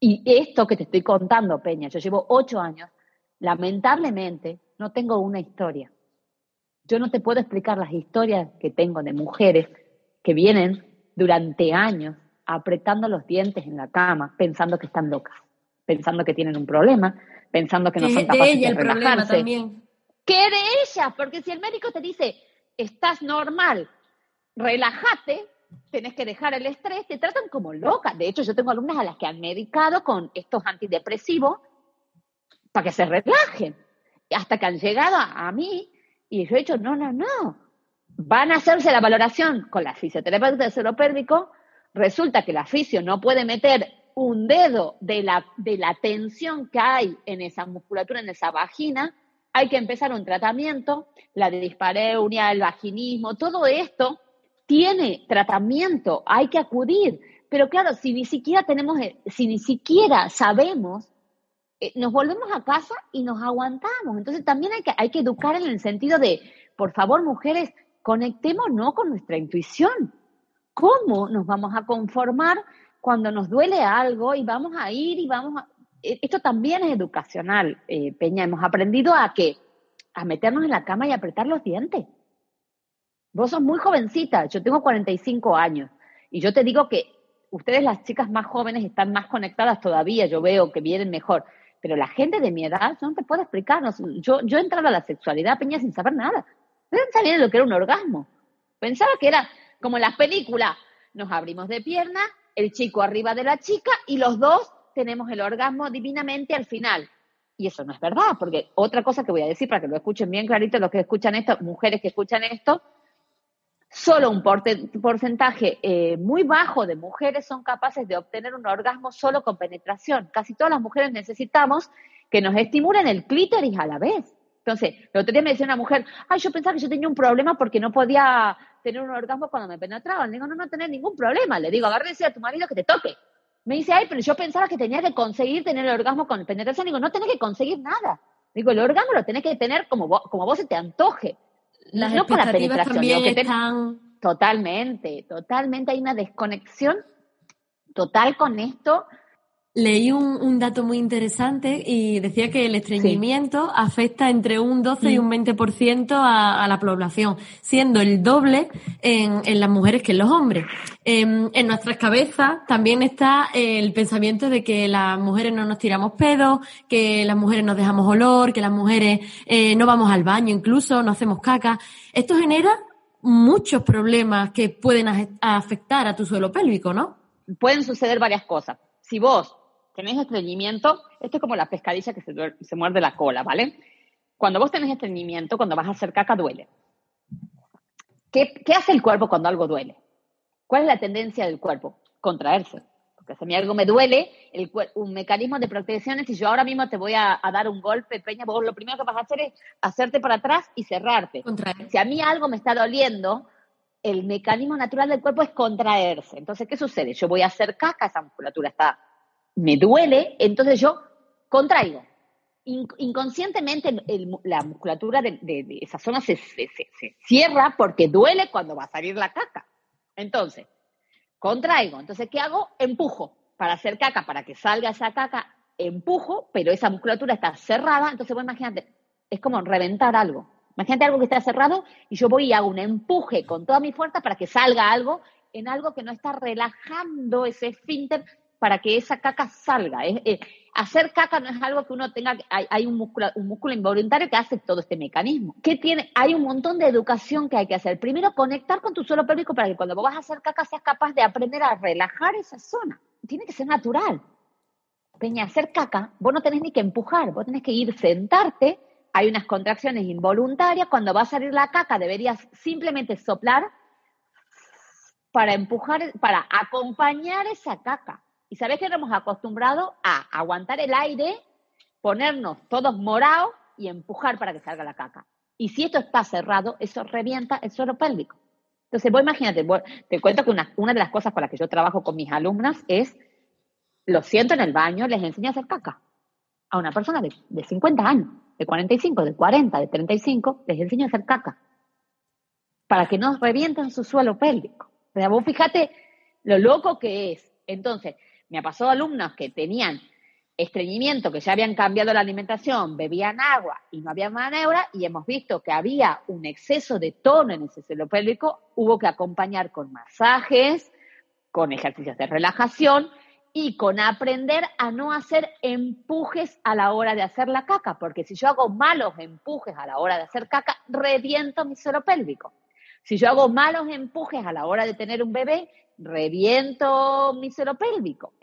Y esto que te estoy contando, Peña, yo llevo ocho años, lamentablemente no tengo una historia. Yo no te puedo explicar las historias que tengo de mujeres que vienen durante años apretando los dientes en la cama, pensando que están locas, pensando que tienen un problema, pensando que no son capaces de, ella, de el Problema también. ¿Qué de ella? Porque si el médico te dice, estás normal, relájate, tenés que dejar el estrés, te tratan como loca. De hecho, yo tengo alumnas a las que han medicado con estos antidepresivos para que se relajen. Hasta que han llegado a, mí y yo he dicho, no, no, no, van a hacerse la valoración con la fisioterapeuta del suelo pélvico, resulta que la fisio no puede meter un dedo de la, de la tensión que hay en esa musculatura, en esa vagina, hay que empezar un tratamiento, la de dispareunia, el vaginismo, todo esto tiene tratamiento, hay que acudir. Pero claro, si ni siquiera tenemos, si ni siquiera sabemos eh, nos volvemos a casa y nos aguantamos. Entonces también hay que, hay que educar en el sentido de, por favor, mujeres, conectémonos con nuestra intuición. ¿Cómo nos vamos a conformar cuando nos duele algo y vamos a ir y vamos a... E, esto también es educacional, eh, Peña. Hemos aprendido a que a meternos en la cama y apretar los dientes. Vos sos muy jovencita, yo tengo 45 años y yo te digo que ustedes las chicas más jóvenes están más conectadas todavía, yo veo que vienen mejor. Pero la gente de mi edad no te puede explicar. yo, yo entraba a la sexualidad, Peña, sin saber nada. No sabía lo que era un orgasmo. Pensaba que era como en las películas. Nos abrimos de pierna, el chico arriba de la chica y los dos tenemos el orgasmo divinamente al final. Y eso no es verdad, porque otra cosa que voy a decir para que lo escuchen bien clarito los que escuchan esto, mujeres que escuchan esto, solo un porcentaje eh, muy bajo de mujeres son capaces de obtener un orgasmo solo con penetración. Casi todas las mujeres necesitamos que nos estimulen el clítoris a la vez. Entonces, el otro día me decía una mujer, ay, yo pensaba que yo tenía un problema porque no podía tener un orgasmo cuando me penetraban. Le digo, no, no tenés ningún problema. Le digo, agárrese a tu marido que te toque. Me dice, ay, pero yo pensaba que tenía que conseguir tener el orgasmo con penetración. Le digo, no tenés que conseguir nada. Digo, el orgasmo lo tenés que tener como vos, como vos se te antoje las no expectativas también están... Totalmente, totalmente hay una desconexión total con esto Leí un, dato muy interesante y decía que el estreñimiento afecta entre un 12 y un 20% a, a la población, siendo el doble en, en las mujeres que en los hombres. En, en, nuestras cabezas también está el pensamiento de que las mujeres no nos tiramos pedos, que las mujeres nos dejamos olor, que las mujeres eh, no vamos al baño incluso, no hacemos caca. Esto genera muchos problemas que pueden afectar a tu suelo pélvico, ¿no? Pueden suceder varias cosas. Si vos tenés estreñimiento, esto es como la pescadilla que se, muerde la cola, ¿vale? Cuando vos tenés estreñimiento, cuando vas a hacer caca, duele. ¿Qué, hace el cuerpo cuando algo duele? ¿Cuál es la tendencia del cuerpo? Contraerse. Porque si a mí algo me duele, un mecanismo de protección es si yo ahora mismo te voy a, dar un golpe, Peña, vos lo primero que vas a hacer es hacerte para atrás y cerrarte. Si a mí algo me está doliendo, el mecanismo natural del cuerpo es contraerse. Entonces, ¿qué sucede? Yo voy a hacer caca, esa musculatura está me duele, entonces yo contraigo. inconscientemente la musculatura de, esa zona se, cierra porque duele cuando va a salir la caca. Entonces, contraigo. Entonces, ¿qué hago? Empujo para hacer caca, para que salga esa caca, empujo, pero esa musculatura está cerrada. Entonces, vos imagínate, es como reventar algo. Imagínate algo que está cerrado y yo voy y hago un empuje con toda mi fuerza para que salga algo en algo que no está relajando ese esfínter para que esa caca salga. Eh, hacer caca no es algo que uno tenga, hay, hay un, músculo, un músculo involuntario que hace todo este mecanismo. ¿Qué tiene? Hay un montón de educación que hay que hacer. Primero, conectar con tu suelo pélvico para que cuando vos vas a hacer caca seas capaz de aprender a relajar esa zona. Tiene que ser natural. Peña, hacer caca, vos no tenés ni que empujar, vos tenés que ir, sentarte, hay unas contracciones involuntarias, cuando va a salir la caca deberías simplemente soplar para empujar, para acompañar esa caca. Y sabés que hemos acostumbrado a aguantar el aire, ponernos todos morados y empujar para que salga la caca. Y si esto está cerrado, eso revienta el suelo pélvico. Entonces, vos imagínate, te cuento que una, una de las cosas con las que yo trabajo con mis alumnas es, lo siento en el baño, les enseño a hacer caca. A una persona de, de 50 años, de 45, de 40, de 35, les enseño a hacer caca. Para que no revienten su suelo pélvico. O sea, vos fíjate lo loco que es. Entonces, me ha pasado alumnos que tenían estreñimiento, que ya habían cambiado la alimentación, bebían agua y no había maniobra, y hemos visto que había un exceso de tono en ese suelo pélvico, hubo que acompañar con masajes, con ejercicios de relajación y con aprender a no hacer empujes a la hora de hacer la caca, porque si yo hago malos empujes a la hora de hacer caca, reviento mi suelo pélvico. Si yo hago malos empujes a la hora de tener un bebé, reviento mi suelo pélvico.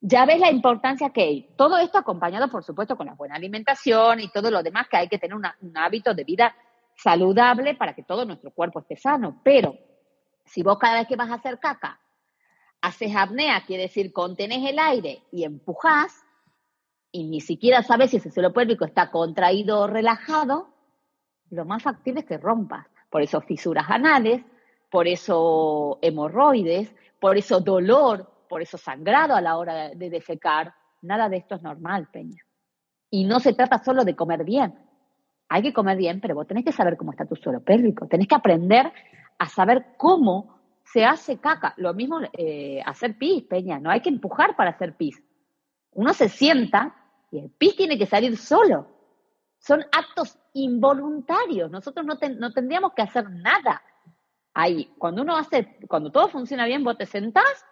Ya ves la importancia que hay. Todo esto acompañado, por supuesto, con la buena alimentación y todo lo demás, que hay que tener un hábito de vida saludable para que todo nuestro cuerpo esté sano. Pero si vos cada vez que vas a hacer caca haces apnea, quiere decir contenés el aire y empujás, y ni siquiera sabes si ese suelo pélvico está contraído o relajado, lo más factible es que rompas. Por eso fisuras anales, por eso hemorroides, por eso dolor, por eso sangrado a la hora de defecar. Nada de esto es normal, Peña. Y no se trata solo de comer bien. Hay que comer bien, pero vos tenés que saber cómo está tu suelo pélvico. Tenés que aprender a saber cómo se hace caca. Lo mismo eh, hacer pis, Peña. No hay que empujar para hacer pis. Uno se sienta y el pis tiene que salir solo. Son actos involuntarios. Nosotros no, no tendríamos que hacer nada ahí, cuando uno hace, cuando todo funciona bien, vos te sentás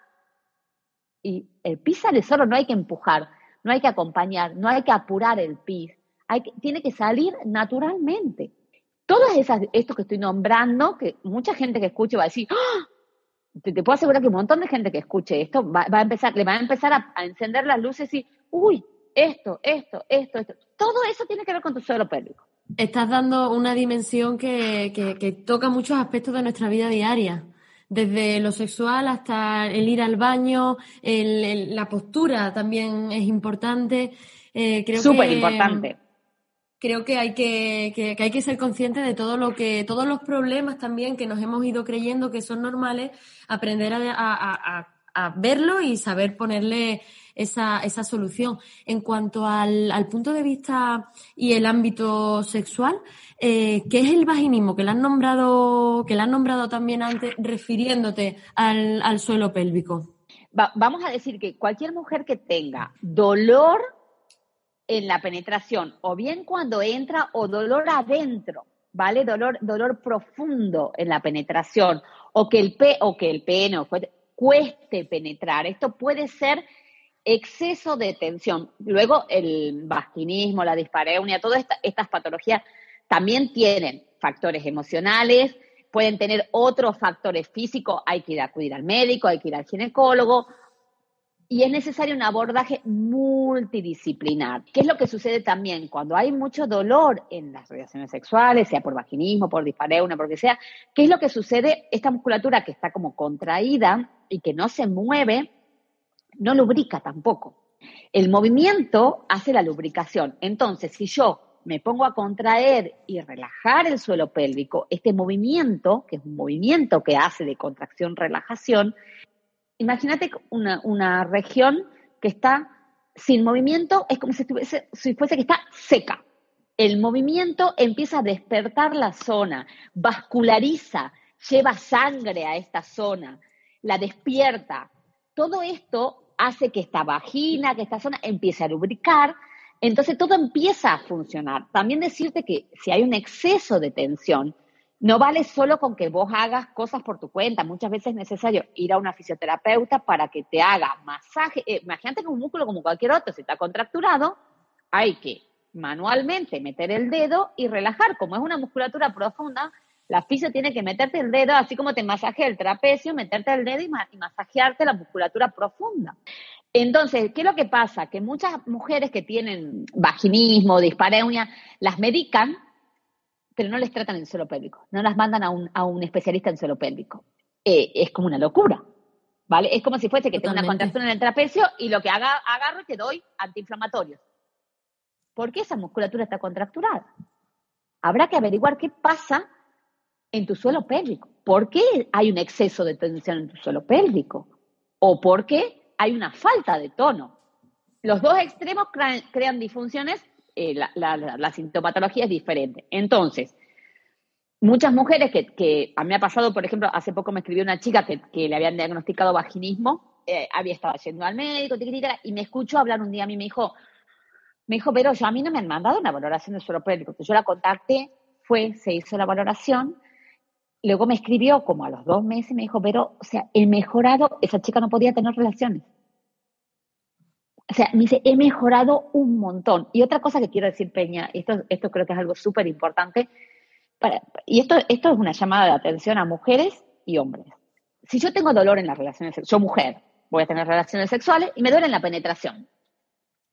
y el pis sale solo, no hay que empujar, no hay que acompañar, no hay que apurar el pis, hay tiene que salir naturalmente. Todas esas, esto que estoy nombrando, que mucha gente que escuche va a decir, ¡Ah! te, puedo asegurar que un montón de gente que escuche esto va, a empezar, le va a empezar a, a, encender las luces y, uy, esto, esto, esto, esto. Todo eso tiene que ver con tu suelo pélvico. Estás dando una dimensión que, que, toca muchos aspectos de nuestra vida diaria desde lo sexual hasta el ir al baño, la postura también es importante. Eh, creo Súper importante. Creo que hay que, que, hay que ser consciente de todo lo que, todos los problemas también que nos hemos ido creyendo que son normales, aprender a, a, a verlo y saber ponerle esa, esa solución. En cuanto al, al punto de vista y el ámbito sexual, eh, ¿qué es el vaginismo? Que le han nombrado, que le han nombrado también antes, refiriéndote al, al suelo pélvico. vamos a decir que cualquier mujer que tenga dolor en la penetración, o bien cuando entra, o dolor adentro, ¿vale? Dolor, dolor profundo en la penetración, o que el, pe, o que el pene cueste penetrar. Esto puede ser exceso de tensión. Luego el vaginismo, la dispareunia, todas estas patologías también tienen factores emocionales, pueden tener otros factores físicos, hay que ir a acudir al médico, hay que ir al ginecólogo, y es necesario un abordaje multidisciplinar. ¿Qué es lo que sucede también cuando hay mucho dolor en las relaciones sexuales, sea por vaginismo, por dispareunia, por que sea? ¿Qué es lo que sucede? Esta musculatura que está como contraída y que no se mueve, no lubrica tampoco. El movimiento hace la lubricación. Entonces, si yo me pongo a contraer y relajar el suelo pélvico, este movimiento, que es un movimiento que hace de contracción-relajación, imagínate una, región que está sin movimiento, es como si, si fuese que está seca. El movimiento empieza a despertar la zona, vasculariza, lleva sangre a esta zona, la despierta. Todo esto hace que esta vagina, que esta zona empiece a lubricar, entonces todo empieza a funcionar. También decirte que si hay un exceso de tensión, no vale solo con que vos hagas cosas por tu cuenta. Muchas veces es necesario ir a una fisioterapeuta para que te haga masaje. Eh, imagínate que un músculo como cualquier otro, si está contracturado, hay que manualmente meter el dedo y relajar. Como es una musculatura profunda, la fisio tiene que meterte el dedo, así como te masajea el trapecio, meterte el dedo y, y masajearte la musculatura profunda. Entonces, ¿qué es lo que pasa? Que muchas mujeres que tienen vaginismo, dispareunia, las medican pero no les tratan el suelo pélvico, no las mandan a un, a un especialista en suelo pélvico. Eh, es como una locura, ¿vale? Es como si fuese que tengo una contracción en el trapecio y lo que haga, agarro y te doy antiinflamatorios. ¿Por qué esa musculatura está contracturada? Habrá que averiguar qué pasa en tu suelo pélvico. ¿Por qué hay un exceso de tensión en tu suelo pélvico? ¿O por qué hay una falta de tono? Los dos extremos crean disfunciones eh, la, sintomatología es diferente. Entonces, muchas mujeres que, a mí ha pasado, por ejemplo, hace poco me escribió una chica que, le habían diagnosticado vaginismo, eh, había estado yendo al médico, y me escuchó hablar un día a mí, me dijo, me dijo, pero yo a mí no me han mandado una valoración de suelo pélvico. Yo la contacté, fue, se hizo la valoración, luego me escribió como a los dos meses, me dijo, pero, o sea, he mejorado, esa chica no podía tener relaciones. O sea, me dice, he mejorado un montón. Y otra cosa que quiero decir, Peña, esto, esto creo que es algo súper importante, y esto, esto es una llamada de atención a mujeres y hombres. Si yo tengo dolor en las relaciones sexuales, yo mujer, voy a tener relaciones sexuales y me duele en la penetración.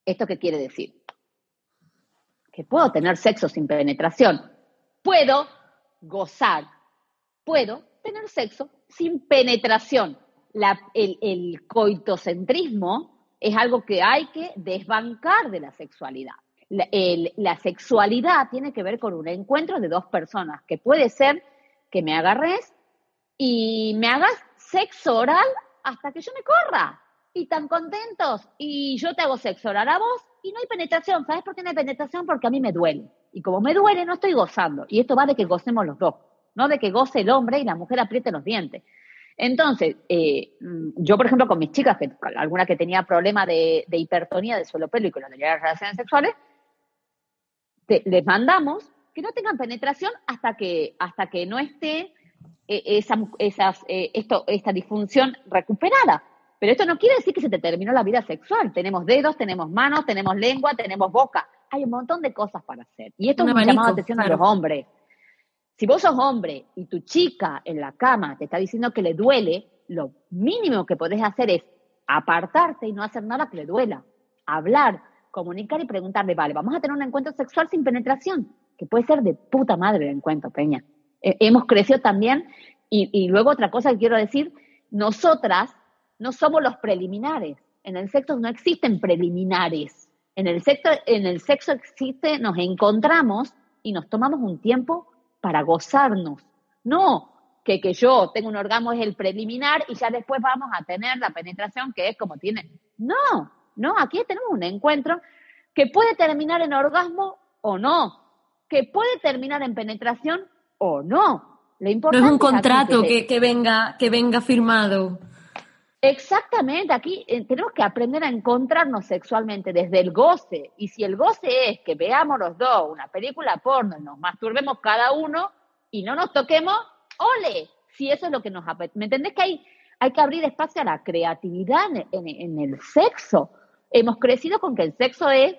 ¿Esto qué quiere decir? Que puedo tener sexo sin penetración. Puedo gozar. Puedo tener sexo sin penetración. el, el coitocentrismo es algo que hay que desbancar de la sexualidad. La, sexualidad tiene que ver con un encuentro de dos personas, que puede ser que me agarres y me hagas sexo oral hasta que yo me corra. Y tan contentos. Y yo te hago sexo oral a vos y no hay penetración. ¿Sabes por qué no hay penetración? Porque a mí me duele. Y como me duele, no estoy gozando. Y esto va de que gocemos los dos, no de que goce el hombre y la mujer apriete los dientes. Entonces, eh, yo, por ejemplo, con mis chicas, que, alguna que tenía problema de, hipertonía del suelo pélvico y no tenía relaciones sexuales, les mandamos que no tengan penetración hasta que, hasta que no esté eh, esa, esas, eh, esto, esta disfunción recuperada. Pero esto no quiere decir que se te terminó la vida sexual. Tenemos dedos, tenemos manos, tenemos lengua, tenemos boca. Hay un montón de cosas para hacer. Y esto es un llamado de atención a los hombres. Si vos sos hombre y tu chica en la cama te está diciendo que le duele, lo mínimo que podés hacer es apartarte y no hacer nada que le duela. Hablar, comunicar y preguntarle, vale, vamos a tener un encuentro sexual sin penetración, que puede ser de puta madre el encuentro, Peña. hemos crecido también, y, luego otra cosa que quiero decir, nosotras no somos los preliminares. En el sexo no existen preliminares. En el sexo, en el sexo existe, nos encontramos y nos tomamos un tiempo para gozarnos. No que, que yo tengo un orgasmo es el preliminar y ya después vamos a tener la penetración que es como tiene. No, no, aquí tenemos un encuentro que puede terminar en orgasmo o no, que puede terminar en penetración o no. Lo importante no es un contrato que, que, venga, que venga firmado. Exactamente, aquí eh, tenemos que aprender a encontrarnos sexualmente desde el goce. Y si el goce es que veamos los dos una película porno nos masturbemos cada uno y no nos toquemos, ole, si eso es lo que nos apetece. ¿Me entendés que hay, hay que abrir espacio a la creatividad en, el sexo? Hemos crecido con que el sexo es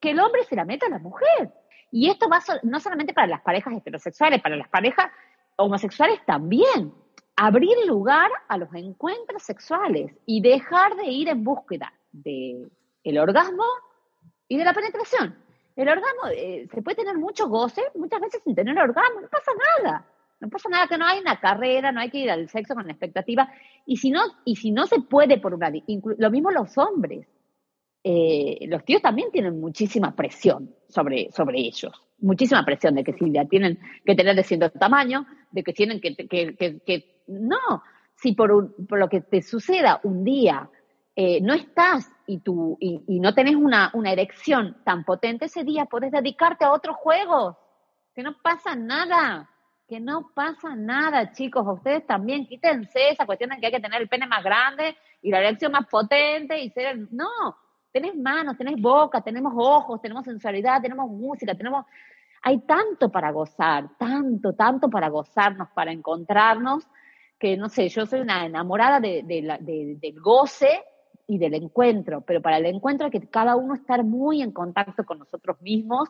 que el hombre se la meta a la mujer. Y esto va no solamente para las parejas heterosexuales, para las parejas homosexuales también abrir lugar a los encuentros sexuales y dejar de ir en búsqueda del el orgasmo y de la penetración. El orgasmo, eh, se puede tener mucho goce, muchas veces sin tener orgasmo, no pasa nada. No pasa nada que no hay una carrera, no hay que ir al sexo con expectativa. Y si no, se puede por una... Lo mismo los hombres. Eh, los tíos también tienen muchísima presión sobre, sobre ellos. Muchísima presión de que si ya tienen que tener de cierto tamaño, de que tienen que, que, que no, si por, lo que te suceda un día eh, no estás y, tú, y, no tenés una, una, erección tan potente ese día, puedes dedicarte a otros juegos, que no pasa nada, que no pasa nada, chicos, ustedes también, quítense esa cuestión de que hay que tener el pene más grande y la erección más potente y ser, no, tenés manos, tenés boca, tenemos ojos, tenemos sensualidad, tenemos música, tenemos, hay tanto para gozar, tanto, tanto para gozarnos, para encontrarnos, que no sé, yo soy una enamorada de, del goce y del encuentro, pero para el encuentro hay que cada uno estar muy en contacto con nosotros mismos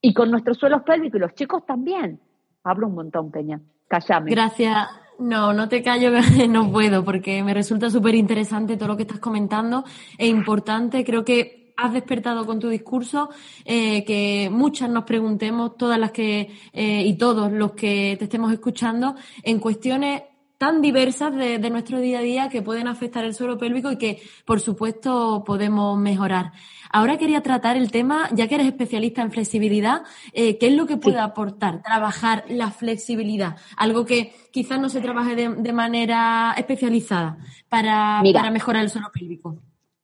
y con nuestros suelos pélvicos y los chicos también. Hablo un montón, Peña. Cállame. Gracias. No, no te callo, no puedo, porque me resulta súper interesante todo lo que estás comentando. Es importante, creo que has despertado con tu discurso eh, que muchas nos preguntemos, todas las que eh, y todos los que te estemos escuchando, en cuestiones tan diversas de, nuestro día a día que pueden afectar el suelo pélvico y que, por supuesto, podemos mejorar. Ahora quería tratar el tema, ya que eres especialista en flexibilidad, eh, ¿qué es lo que puede aportar trabajar la flexibilidad? Algo que quizás no se trabaje de, manera especializada para, para mejorar el suelo pélvico.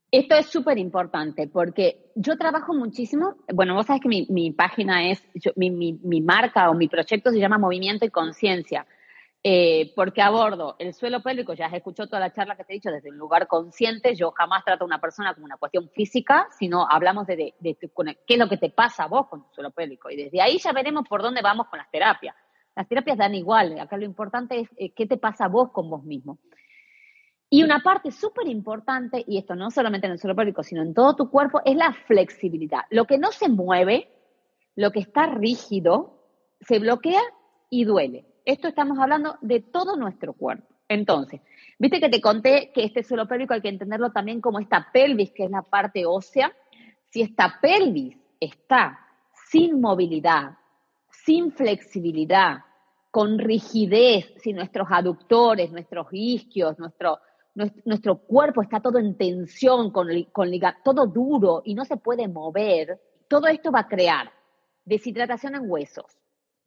Esto es súper importante porque yo trabajo muchísimo, bueno, vos sabés que mi, página es, mi, mi, marca o mi proyecto se llama Movimiento y Conciencia. Eh, porque abordo el suelo pélvico, ya has escuchado toda la charla que te he dicho desde un lugar consciente, yo jamás trato a una persona como una cuestión física, sino hablamos de, qué es lo que te pasa a vos con tu suelo pélvico. Y desde ahí ya veremos por dónde vamos con las terapias. Las terapias dan igual, acá lo importante es eh, qué te pasa a vos con vos mismo. Y una parte súper importante, y esto no solamente en el suelo pélvico, sino en todo tu cuerpo, es la flexibilidad. Lo que no se mueve, lo que está rígido, se bloquea y duele. Esto estamos hablando de todo nuestro cuerpo. Entonces, viste que te conté que este suelo pélvico hay que entenderlo también como esta pelvis, que es la parte ósea. Si esta pelvis está sin movilidad, sin flexibilidad, con rigidez, si nuestros aductores, nuestros isquios, nuestro, nuestro, cuerpo está todo en tensión, con, todo duro y no se puede mover, todo esto va a crear deshidratación en huesos,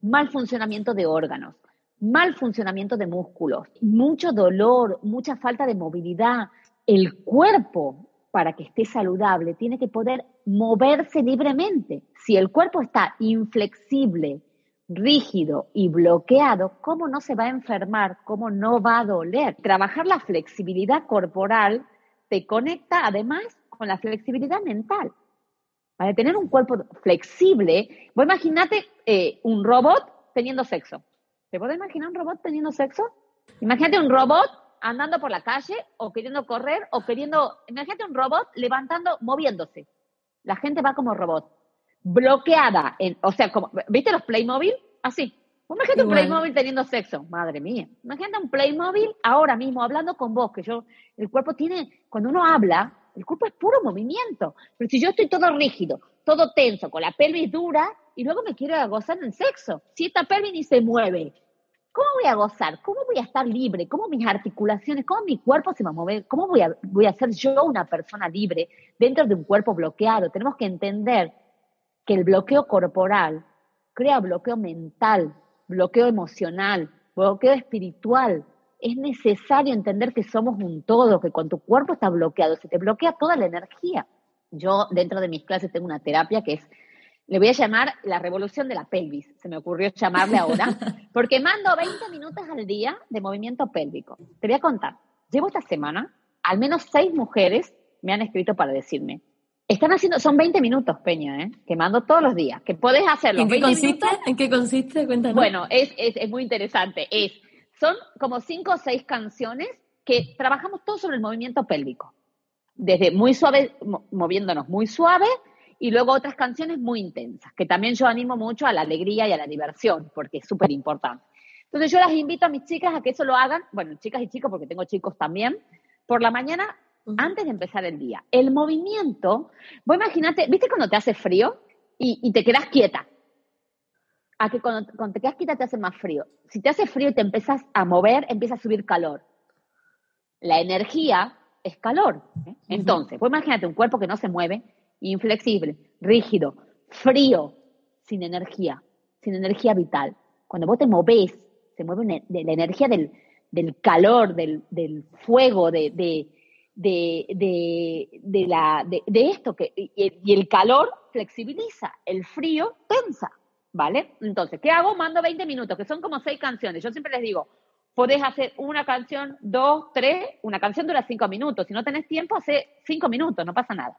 mal funcionamiento de órganos, mal funcionamiento de músculos, mucho dolor, mucha falta de movilidad. El cuerpo, para que esté saludable, tiene que poder moverse libremente. Si el cuerpo está inflexible, rígido y bloqueado, ¿cómo no se va a enfermar? ¿Cómo no va a doler? Trabajar la flexibilidad corporal te conecta además con la flexibilidad mental. Para tener un cuerpo flexible, vos imagínate eh, un robot teniendo sexo. ¿Te puedes imaginar un robot teniendo sexo? Imagínate un robot andando por la calle o queriendo correr o queriendo... Imagínate un robot levantando, moviéndose. La gente va como robot. Bloqueada. En, o sea, como, ¿viste los Playmobil? Así. Imagínate un Playmobil teniendo sexo. Madre mía. Imagínate un Playmobil ahora mismo hablando con vos, que yo, el cuerpo tiene, cuando uno habla, el cuerpo es puro movimiento. Pero si yo estoy todo rígido, todo tenso, con la pelvis dura, y luego me quiero gozar en el sexo. Si esta pelvis ni se mueve, ¿cómo voy a gozar? ¿Cómo voy a estar libre? ¿Cómo mis articulaciones, cómo mi cuerpo se va a mover? ¿Cómo voy a, voy a ser yo una persona libre dentro de un cuerpo bloqueado? Tenemos que entender que el bloqueo corporal crea bloqueo mental, bloqueo emocional, bloqueo espiritual. Es necesario entender que somos un todo, que cuando tu cuerpo está bloqueado, se te bloquea toda la energía. Yo dentro de mis clases tengo una terapia que es le voy a llamar la revolución de la pelvis, se me ocurrió llamarle ahora, porque mando 20 minutos al día de movimiento pélvico. Te voy a contar, llevo esta semana al menos seis mujeres me han escrito para decirme, están haciendo, son 20 minutos, Peña, ¿eh? que mando todos los días, que puedes hacerlo. ¿En qué consiste? ¿En qué consiste? Cuéntanos. Bueno, es, es, es muy interesante. Es, son como cinco o seis canciones que trabajamos todo sobre el movimiento pélvico. Desde muy suave, moviéndonos muy suave, y luego otras canciones muy intensas, que también yo animo mucho a la alegría y a la diversión, porque es súper importante. Entonces yo las invito a mis chicas a que eso lo hagan, bueno, chicas y chicos, porque tengo chicos también, por la mañana antes de empezar el día. El movimiento, vos imagínate, ¿viste cuando te hace frío y, te quedas quieta? A que cuando, te quedas quieta te hace más frío. Si te hace frío y te empiezas a mover, empieza a subir calor. La energía es calor. ¿eh? Entonces, vos imagínate un cuerpo que no se mueve, inflexible, rígido, frío, sin energía, sin energía vital. Cuando vos te movés, se mueve de la energía del, calor, del, fuego, de, de, de, la, de, esto, que, y, el calor flexibiliza, el frío tensa, ¿vale? Entonces, ¿qué hago? Mando 20 minutos, que son como seis canciones. Yo siempre les digo, podés hacer una canción, dos, tres, una canción dura cinco minutos. Si no tenés tiempo, hace cinco minutos, no pasa nada.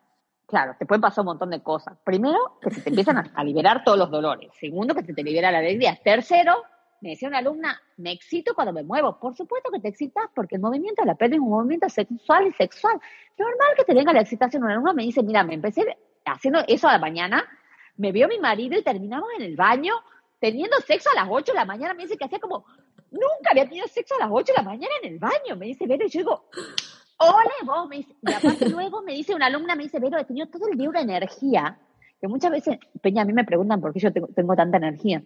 Claro, te pueden pasar un montón de cosas. Primero, que se te empiezan a liberar todos los dolores. Segundo, que se te libera la alegría. Tercero, me decía una alumna, me excito cuando me muevo. Por supuesto que te excitas porque el movimiento de la pelvis es un movimiento sexual y sexual. Normal que te venga la excitación. Una alumna me dice, mira, me empecé haciendo eso a la mañana, me vio mi marido y terminamos en el baño teniendo sexo a las 8 de la mañana. Me dice que hacía como, nunca había tenido sexo a las 8 de la mañana en el baño. Me dice, Vero, y yo digo, ole vos, me dice, y aparte luego me dice una alumna, me dice, Vero, he tenido todo el día una energía, que muchas veces, Peña, a mí me preguntan por qué yo tengo tanta energía.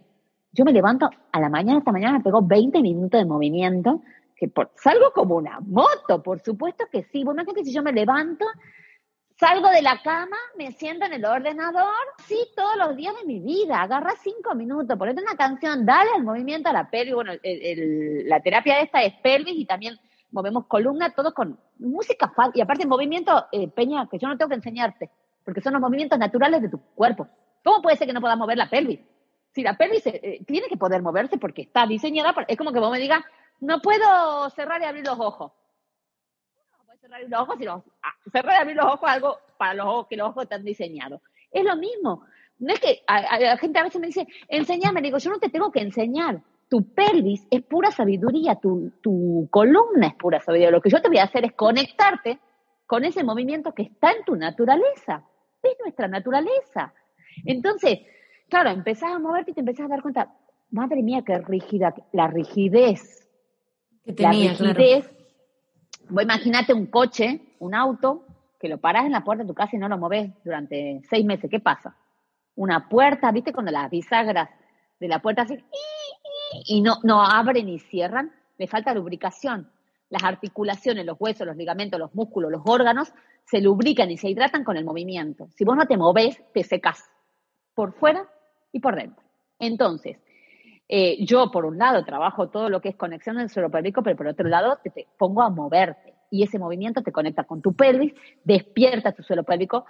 Yo me levanto a la mañana, esta mañana me pegó 20 minutos de movimiento, que por, salgo como una moto, por supuesto que sí. Bueno, que si yo me levanto, salgo de la cama, me siento en el ordenador, sí, todos los días de mi vida, agarra cinco minutos, ponete una canción, dale el movimiento a la pelvis, bueno, la terapia esta es pelvis y también movemos columna, todo con música y aparte movimiento, eh, Peña, que yo no tengo que enseñarte, porque son los movimientos naturales de tu cuerpo. ¿Cómo puede ser que no puedas mover la pelvis? Si la pelvis eh, tiene que poder moverse porque está diseñada, es como que vos me digas, no puedo cerrar y abrir los ojos. No puedo cerrar y abrir los ojos, sino ah, cerrar y abrir los ojos es algo para los ojos que los ojos están diseñados. Es lo mismo. No es que la gente a veces me dice, enséñame, digo, yo no te tengo que enseñar. Tu pelvis es pura sabiduría, tu, tu columna es pura sabiduría. Lo que yo te voy a hacer es conectarte con ese movimiento que está en tu naturaleza. Es nuestra naturaleza. Entonces, claro, empezás a moverte y te empezás a dar cuenta, madre mía, qué rígida, la rigidez. Que tenía, la rigidez. Vos imagínate un coche, un auto, que lo paras en la puerta de tu casa y no lo moves durante seis meses. ¿Qué pasa? Una puerta, ¿viste? Cuando las bisagras de la puerta hacen y no, no abren y cierran, le falta lubricación. Las articulaciones, los huesos, los ligamentos, los músculos, los órganos se lubrican y se hidratan con el movimiento. Si vos no te moves, te secas por fuera y por dentro. Entonces, eh, yo por un lado trabajo todo lo que es conexión del suelo pélvico, pero por otro lado te, pongo a moverte y ese movimiento te conecta con tu pelvis, despierta tu suelo pélvico.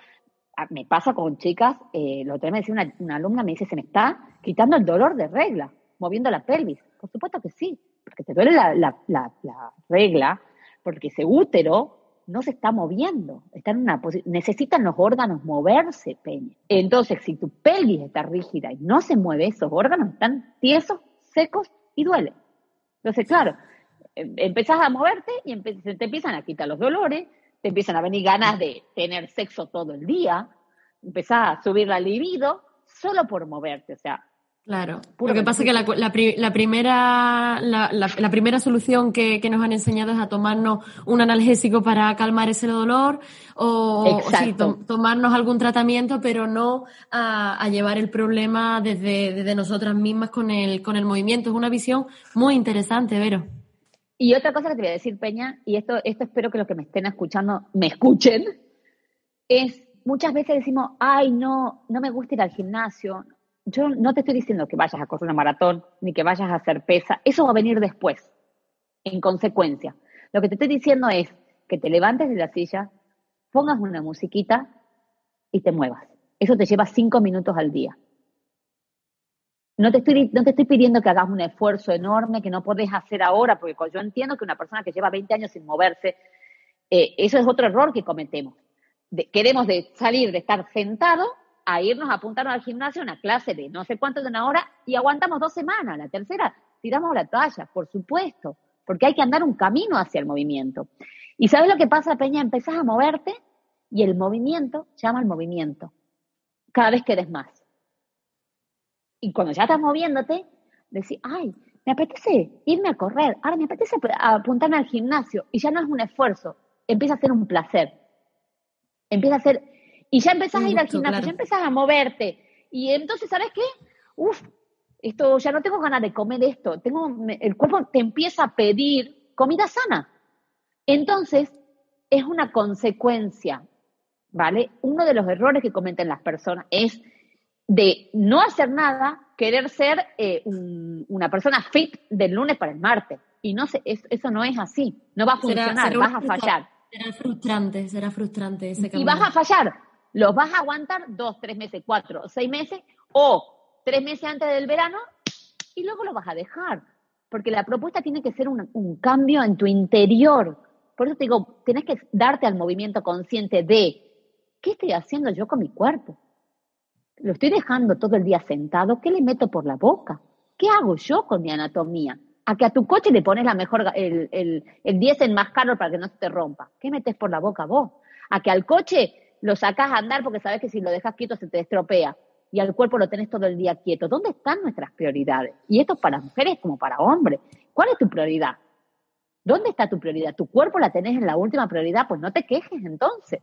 Ah, me pasa con chicas, eh, lo que me decía una, alumna, me dice, se me está quitando el dolor de regla, moviendo la pelvis. Por supuesto que sí, porque te duele la, la regla, porque ese útero no se está moviendo, está en una necesitan los órganos moverse, Peña. Entonces, si tu pelvis está rígida y no se mueve, esos órganos están tiesos, secos y duelen. Entonces, claro, em, empezás a moverte y te empiezan a quitar los dolores, te empiezan a venir ganas de tener sexo todo el día, empezás a subir la libido solo por moverte, o sea, Claro. Lo que pasa es que la, la, primera, la, primera solución que, nos han enseñado es a tomarnos un analgésico para calmar ese dolor o, tomarnos algún tratamiento, pero no a, llevar el problema desde, desde, nosotras mismas con el, con el movimiento. Es una visión muy interesante, Vero. Y otra cosa que te voy a decir, Peña, y esto, esto espero que los que me estén escuchando me escuchen, es muchas veces decimos, ay, no, no me gusta ir al gimnasio, yo no te estoy diciendo que vayas a correr una maratón ni que vayas a hacer pesa, eso va a venir después, en consecuencia. Lo que te estoy diciendo es que te levantes de la silla, pongas una musiquita y te muevas. Eso te lleva cinco minutos al día. No te, estoy, no te estoy pidiendo que hagas un esfuerzo enorme que no podés hacer ahora, porque yo entiendo que una persona que lleva 20 años sin moverse Eh, eso es otro error que cometemos. queremos de salir de estar sentado a irnos a apuntarnos al gimnasio, una clase de no sé cuánto de una hora, y aguantamos dos semanas. La tercera, tiramos la toalla, por supuesto, porque hay que andar un camino hacia el movimiento. ¿Y sabes lo que pasa, Peña? Empezás a moverte y el movimiento llama al movimiento. Cada vez quedes más. Y cuando ya estás moviéndote, decís, ay, me apetece irme a correr, ahora me apetece apuntarme al gimnasio. Y ya no es un esfuerzo, empieza a ser un placer. Empieza a ser y ya empezás a ir al gimnasio, ya empezás a moverte. Y entonces, ¿sabes qué? Uf, esto, ya no tengo ganas de comer esto. Tengo, el cuerpo te empieza a pedir comida sana. Entonces, es una consecuencia, ¿vale? Uno de los errores que cometen las personas es de no hacer nada, querer ser eh, una persona fit del lunes para el martes. Y no sé, eso no es así. No va a funcionar, vas a fallar. Será frustrante, será frustrante ese Y vas a fallar, los vas a aguantar dos, tres meses, cuatro, seis meses o tres meses antes del verano y luego lo vas a dejar. Porque la propuesta tiene que ser un, cambio en tu interior. Por eso te digo, tienes que darte al movimiento consciente de qué estoy haciendo yo con mi cuerpo. Lo estoy dejando todo el día sentado, ¿qué le meto por la boca? ¿Qué hago yo con mi anatomía? A que a tu coche le pones la mejor, el, el, el diésel más caro para que no se te rompa. ¿Qué metes por la boca vos? A que al coche lo sacas a andar porque sabes que si lo dejas quieto se te estropea y al cuerpo lo tenés todo el día quieto. ¿Dónde están nuestras prioridades? Y esto es para mujeres como para hombres. ¿Cuál es tu prioridad? ¿Dónde está tu prioridad? ¿Tu cuerpo la tenés en la última prioridad? Pues no te quejes entonces.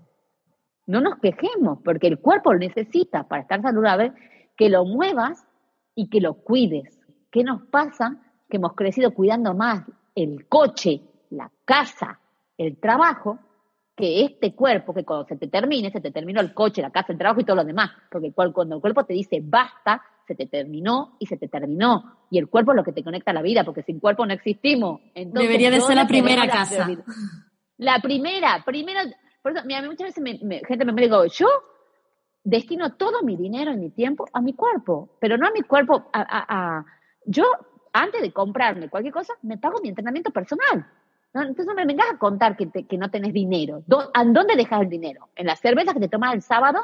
No nos quejemos, porque el cuerpo necesita, para estar saludable, que lo muevas y que lo cuides. ¿Qué nos pasa? Que hemos crecido cuidando más el coche, la casa, el trabajo, que este cuerpo, que cuando se te termine, se te terminó el coche, la casa, el trabajo y todo lo demás, porque cuando el cuerpo te dice basta, se te terminó y se te terminó. Y el cuerpo es lo que te conecta a la vida, porque sin cuerpo no existimos. Debería de ser la primera casa. La, primera, primera, por eso, mira, muchas veces me, gente me digo, yo destino todo mi dinero y mi tiempo a mi cuerpo, pero no a mi cuerpo, a yo antes de comprarme cualquier cosa, me pago mi entrenamiento personal. Entonces no me vengas a contar que, que no tenés dinero. ¿A dónde dejas el dinero? ¿En la cerveza que te tomas el sábado?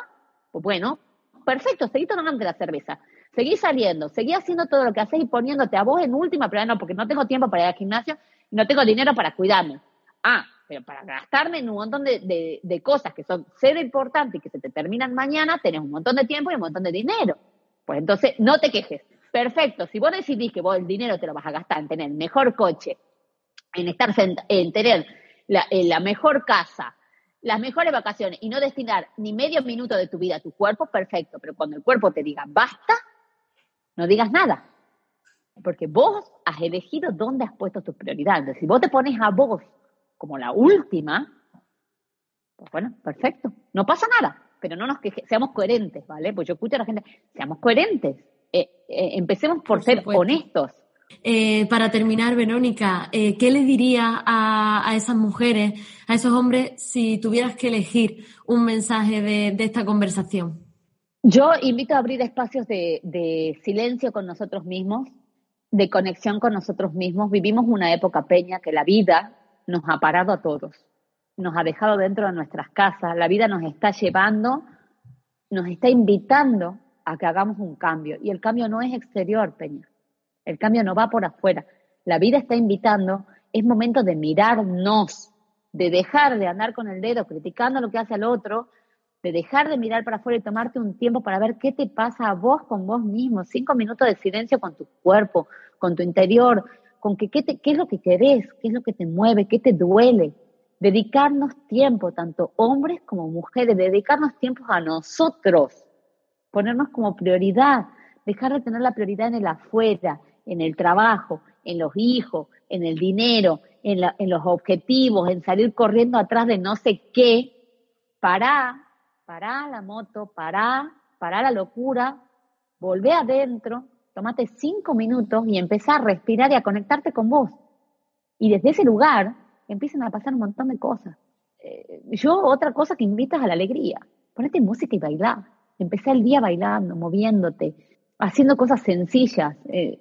Pues bueno, perfecto, seguí tomando la cerveza. Seguí saliendo, seguí haciendo todo lo que haces y poniéndote a vos en última pero no, porque no tengo tiempo para ir al gimnasio y no tengo dinero para cuidarme. Ah, pero para gastarme en un montón de, de, cosas que son ser importantes y que se te terminan mañana, tenés un montón de tiempo y un montón de dinero. Pues entonces, no te quejes. Perfecto, si vos decidís que vos el dinero te lo vas a gastar en tener mejor coche, en estar en tener la, mejor casa, las mejores vacaciones y no destinar ni medio minuto de tu vida a tu cuerpo, perfecto. Pero cuando el cuerpo te diga basta, no digas nada. Porque vos has elegido dónde has puesto tus prioridades. Si vos te pones a vos como la última, pues bueno, perfecto. No pasa nada, pero no nos queje, seamos coherentes, ¿vale? Pues yo escucho a la gente, seamos coherentes. Eh, eh, empecemos por ser honestos. Eh, para terminar, Verónica, eh, ¿qué le diría a, esas mujeres, a esos hombres, si tuvieras que elegir un mensaje de, esta conversación? Yo invito a abrir espacios de, silencio con nosotros mismos, de conexión con nosotros mismos. Vivimos una época peña que la vida nos ha parado a todos, nos ha dejado dentro de nuestras casas, la vida nos está llevando, nos está invitando a que hagamos un cambio. Y el cambio no es exterior, Peña. El cambio no va por afuera. La vida está invitando, es momento de mirarnos, de dejar de andar con el dedo criticando lo que hace al otro, de dejar de mirar para afuera y tomarte un tiempo para ver qué te pasa a vos con vos mismo, cinco minutos de silencio con tu cuerpo, con tu interior, con que, qué, qué es lo que querés, qué es lo que te mueve, qué te duele. Dedicarnos tiempo, tanto hombres como mujeres, dedicarnos tiempo a nosotros, ponernos como prioridad, dejar de tener la prioridad en el afuera, en el trabajo, en los hijos, en el dinero, en, los objetivos, en salir corriendo atrás de no sé qué, pará, pará la moto, pará, pará la locura, volvé adentro, tomate cinco minutos y empezá a respirar y a conectarte con vos. Y desde ese lugar empiezan a pasar un montón de cosas. Eh, yo, otra cosa que invitas a la alegría. Ponete música y bailar. Empecé el día bailando, moviéndote, haciendo cosas sencillas. Eh,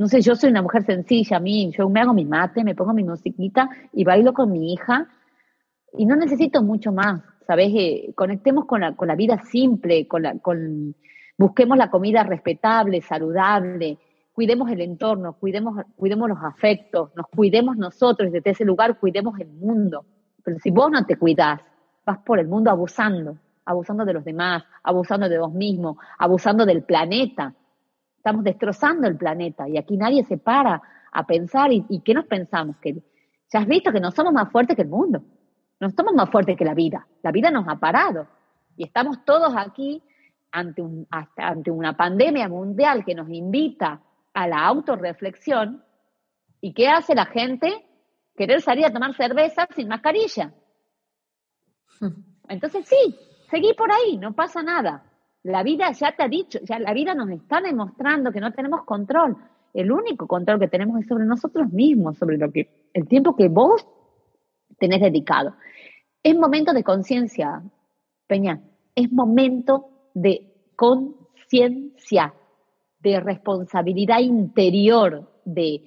no sé, yo soy una mujer sencilla, a mí, yo me hago mi mate, me pongo mi musiquita y bailo con mi hija Y no necesito mucho más, ¿sabes? Eh, conectemos con la, con la vida simple, con la, con, busquemos la comida respetable, saludable, cuidemos el entorno, cuidemos, cuidemos los afectos, nos cuidemos nosotros, desde ese lugar cuidemos el mundo. Pero si vos no te cuidás, vas por el mundo abusando, abusando de los demás, abusando de vos mismo, abusando del planeta. Estamos destrozando el planeta y aquí nadie se para a pensar. ¿Y, qué nos pensamos? Que ya has visto que no somos más fuertes que el mundo, no somos más fuertes que la vida. La vida nos ha parado y estamos todos aquí ante, un, ante una pandemia mundial que nos invita a la autorreflexión. ¿Y qué hace la gente? Querer salir a tomar cerveza sin mascarilla. Entonces sí, seguí por ahí, no pasa nada. La vida ya te ha dicho, ya la vida nos está demostrando que no tenemos control. El único control que tenemos es sobre nosotros mismos, sobre lo que el tiempo que vos tenés dedicado. Es momento de conciencia, Peña. Es momento de conciencia de responsabilidad interior, de,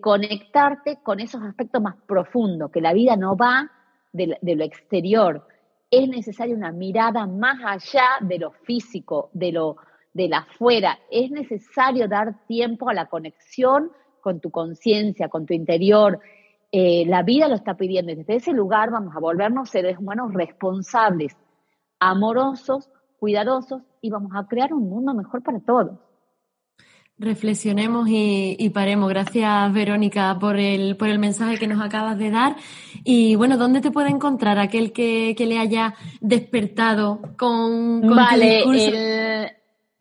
conectarte con esos aspectos más profundos, que la vida no va de, lo exterior. Es necesaria una mirada más allá de lo físico, de lo de la afuera. Es necesario dar tiempo a la conexión con tu conciencia, con tu interior. Eh, la vida lo está pidiendo y desde ese lugar vamos a volvernos seres humanos responsables, amorosos, cuidadosos y vamos a crear un mundo mejor para todos. Reflexionemos y, paremos. Gracias, Verónica, por el, por el mensaje que nos acabas de dar. Y bueno, ¿dónde te puede encontrar aquel que, le haya despertado con, con vale,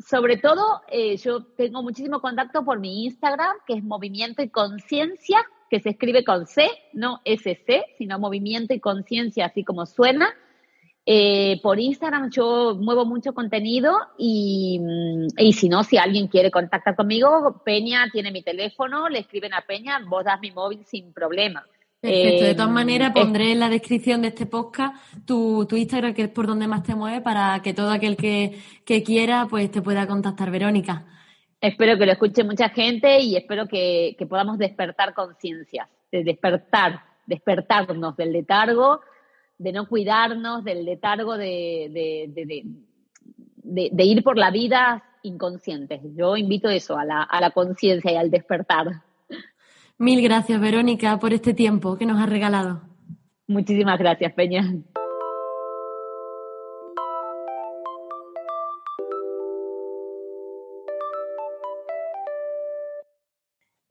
sobre todo, eh, yo tengo muchísimo contacto por mi Instagram, que es Movimiento y Conciencia, que se escribe con C, no SC, sino Movimiento y Conciencia, así como suena. Eh, por Instagram yo muevo mucho contenido y, y, si no, si alguien quiere contactar conmigo, Peña tiene mi teléfono, le escriben a Peña, vos das mi móvil sin problema. Perfecto, de todas eh, maneras pondré en la descripción de este podcast tu, tu, Instagram, que es por donde más te mueve, para que todo aquel que, que quiera pues te pueda contactar, Verónica. Espero que lo escuche mucha gente y espero que, que podamos despertar conciencias, despertar, despertarnos del letargo de no cuidarnos, del letargo de, de, ir por la vida inconscientes. Yo invito eso, a la, a la conciencia y al despertar. Mil gracias, Verónica, por este tiempo que nos has regalado. Muchísimas gracias, Peña.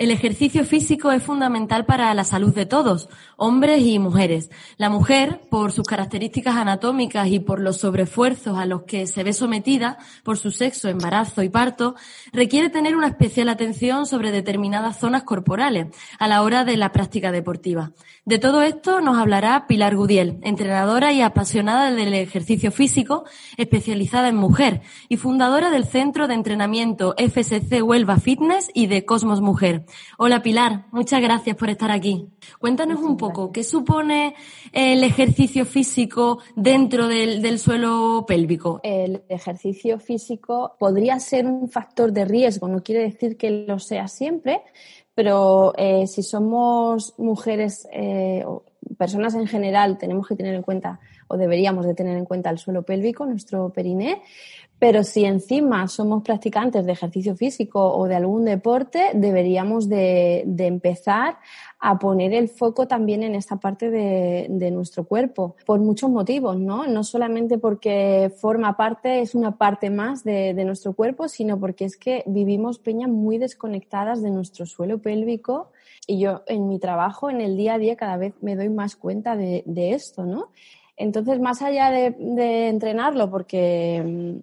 El ejercicio físico es fundamental para la salud de todos, hombres y mujeres. La mujer, por sus características anatómicas y por los sobreesfuerzos a los que se ve sometida por su sexo, embarazo y parto, requiere tener una especial atención sobre determinadas zonas corporales a la hora de la práctica deportiva. De todo esto nos hablará Pilar Gudiel, entrenadora y apasionada del ejercicio físico, especializada en mujer y fundadora del Centro de Entrenamiento FSC Huelva Fitness y de Cosmos Mujer. Hola Pilar, muchas gracias por estar aquí. Cuéntanos un poco, ¿qué supone el ejercicio físico dentro del, suelo pélvico? El ejercicio físico podría ser un factor de riesgo, no quiere decir que lo sea siempre, pero eh, si somos mujeres eh, o personas en general, tenemos que tener en cuenta o deberíamos de tener en cuenta el suelo pélvico, nuestro periné, pero si encima somos practicantes de ejercicio físico o de algún deporte, deberíamos de, empezar a poner el foco también en esta parte de, nuestro cuerpo, por muchos motivos, ¿no? No solamente porque forma parte, es una parte más de, nuestro cuerpo, sino porque es que vivimos peñas muy desconectadas de nuestro suelo pélvico y yo en mi trabajo, en el día a día, cada vez me doy más cuenta de, esto, ¿no? Entonces, más allá de, entrenarlo, porque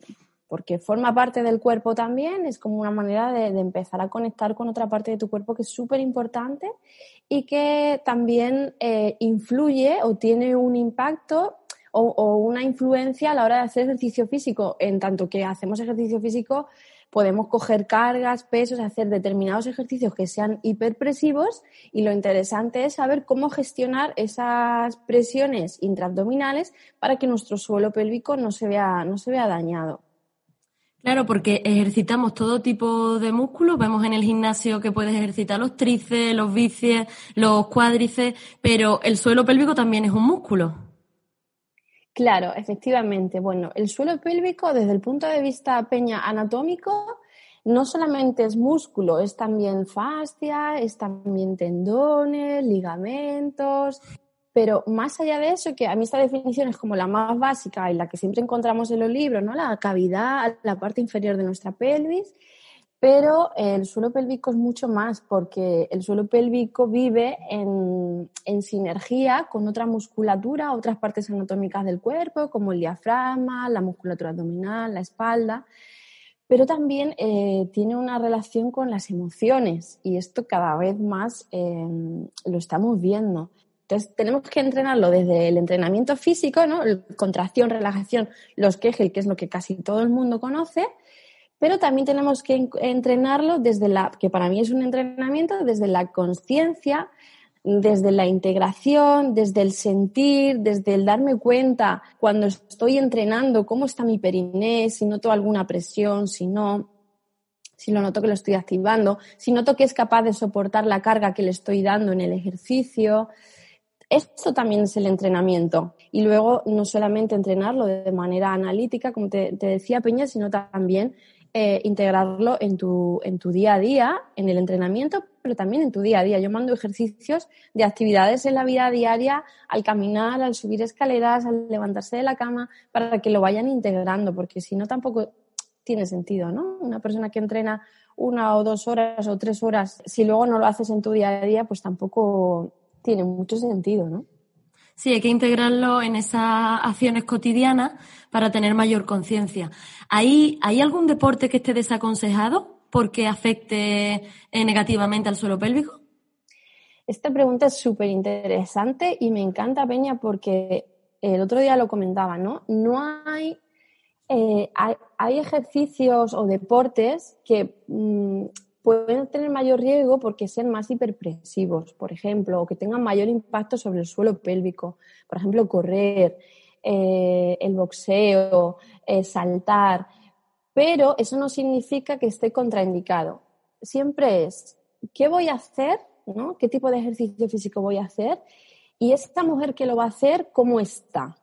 porque forma parte del cuerpo también, es como una manera de, empezar a conectar con otra parte de tu cuerpo que es súper importante y que también eh, influye o tiene un impacto o, una influencia a la hora de hacer ejercicio físico. En tanto que hacemos ejercicio físico, podemos coger cargas, pesos, hacer determinados ejercicios que sean hiperpresivos y lo interesante es saber cómo gestionar esas presiones intraabdominales para que nuestro suelo pélvico no se vea, no se vea dañado. Claro, porque ejercitamos todo tipo de músculos. Vemos en el gimnasio que puedes ejercitar los tríceps, los bíceps, los cuádriceps, pero el suelo pélvico también es un músculo. Claro, efectivamente. Bueno, el suelo pélvico desde el punto de vista peña anatómico no solamente es músculo, es también fascia, es también tendones, ligamentos, pero más allá de eso, que a mí esta definición es como la más básica y la que siempre encontramos en los libros, ¿no? La cavidad, la parte inferior de nuestra pelvis, pero el suelo pélvico es mucho más porque el suelo pélvico vive en, en, sinergia con otra musculatura, otras partes anatómicas del cuerpo, como el diafragma, la musculatura abdominal, la espalda pero también eh, tiene una relación con las emociones y esto cada vez más em, lo estamos viendo. Entonces, tenemos que entrenarlo desde el entrenamiento físico, ¿no? Contracción, relajación, los Kegel, que es lo que casi todo el mundo conoce, pero también tenemos que entrenarlo desde la, que para mí es un entrenamiento, desde la conciencia, desde la integración, desde el sentir, desde el darme cuenta cuando estoy entrenando cómo está mi periné, si noto alguna presión, si no, si lo noto que lo estoy activando, si noto que es capaz de soportar la carga que le estoy dando en el ejercicio. Esto también es el entrenamiento. Y luego no solamente entrenarlo de manera analítica, como te, decía Peña, sino también eh, integrarlo en tu, en tu día a día, en el entrenamiento, pero también en tu día a día. Yo mando ejercicios de actividades en la vida diaria, al caminar, al subir escaleras, al levantarse de la cama, para que lo vayan integrando, porque si no tampoco tiene sentido, ¿no? Una persona que entrena una o dos horas o tres horas, si luego no lo haces en tu día a día, pues tampoco tiene mucho sentido, ¿no? Sí, hay que integrarlo en esas acciones cotidianas para tener mayor conciencia. ¿Hay, ¿Hay algún deporte que esté desaconsejado porque afecte eh, negativamente al suelo pélvico? Esta pregunta es súper interesante y me encanta, Peña, porque el otro día lo comentaba, ¿no? No hay, eh, hay, ejercicios o deportes que mm, pueden tener mayor riesgo porque sean más hiperpresivos, por ejemplo, o que tengan mayor impacto sobre el suelo pélvico. Por ejemplo, correr, eh, el boxeo, eh, saltar. Pero eso no significa que esté contraindicado. Siempre es, ¿qué voy a hacer? ¿no? ¿Qué tipo de ejercicio físico voy a hacer? Y esta mujer que lo va a hacer, ¿cómo está?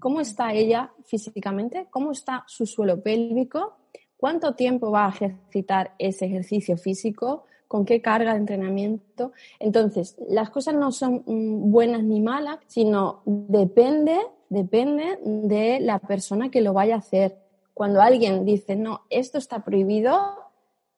¿Cómo está ella físicamente? ¿Cómo está su suelo pélvico? Cuánto tiempo va a ejercitar ese ejercicio físico, con qué carga de entrenamiento. Entonces, las cosas no son mm, buenas ni malas, sino depende, depende de la persona que lo vaya a hacer. Cuando alguien dice, no, esto está prohibido,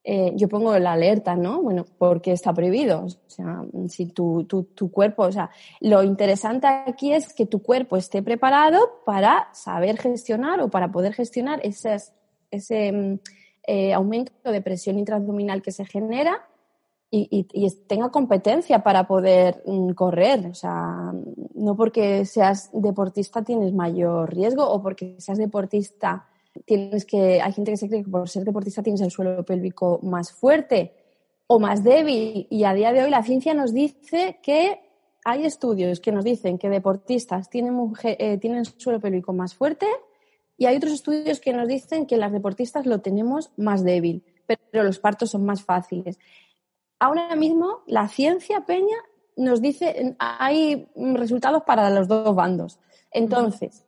eh, yo pongo la alerta, ¿no? Bueno, porque está prohibido. O sea, si tu, tu, cuerpo, o sea, lo interesante aquí es que tu cuerpo esté preparado para saber gestionar o para poder gestionar esas ese mm, eh, aumento de presión intraabdominal que se genera y, tenga competencia para poder mm, correr. O sea, no porque seas deportista tienes mayor riesgo o porque seas deportista tienes que, hay gente que se cree que por ser deportista tienes el suelo pélvico más fuerte o más débil y a día de hoy la ciencia nos dice que hay estudios que nos dicen que deportistas tienen, eh, tienen suelo pélvico más fuerte y hay otros estudios que nos dicen que las deportistas lo tenemos más débil, pero los partos son más fáciles. Ahora mismo la ciencia peña nos dice, hay resultados para los dos bandos. Entonces,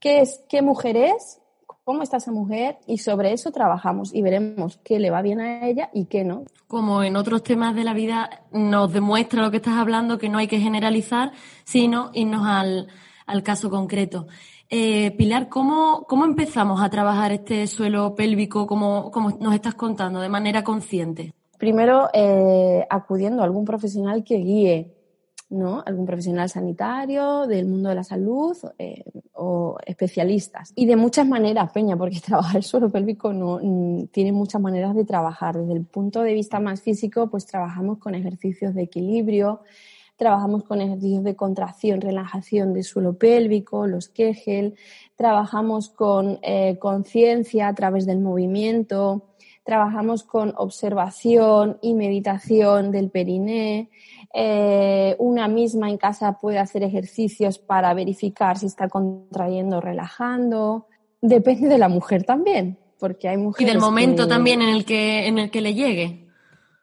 ¿qué es, qué mujer es? ¿Cómo está esa mujer? Y sobre eso trabajamos y veremos qué le va bien a ella y qué no. Como en otros temas de la vida nos demuestra lo que estás hablando, que no hay que generalizar, sino irnos al, al caso concreto. Eh, Pilar, ¿cómo, ¿cómo, empezamos a trabajar este suelo pélvico, como, como nos estás contando, de manera consciente? Primero, eh, acudiendo a algún profesional que guíe, ¿no? Algún profesional sanitario, del mundo de la salud eh, o especialistas. Y de muchas maneras, Peña, porque trabajar el suelo pélvico no, mm, tiene muchas maneras de trabajar. Desde el punto de vista más físico, pues trabajamos con ejercicios de equilibrio, Trabajamos con ejercicios de contracción, relajación de suelo pélvico, los Kegel. Trabajamos con eh, conciencia a través del movimiento. Trabajamos con observación y meditación del periné. Eh, una misma en casa puede hacer ejercicios para verificar si está contrayendo o relajando. Depende de la mujer también, porque hay mujeres. Y del momento también en el que, en el que le llegue.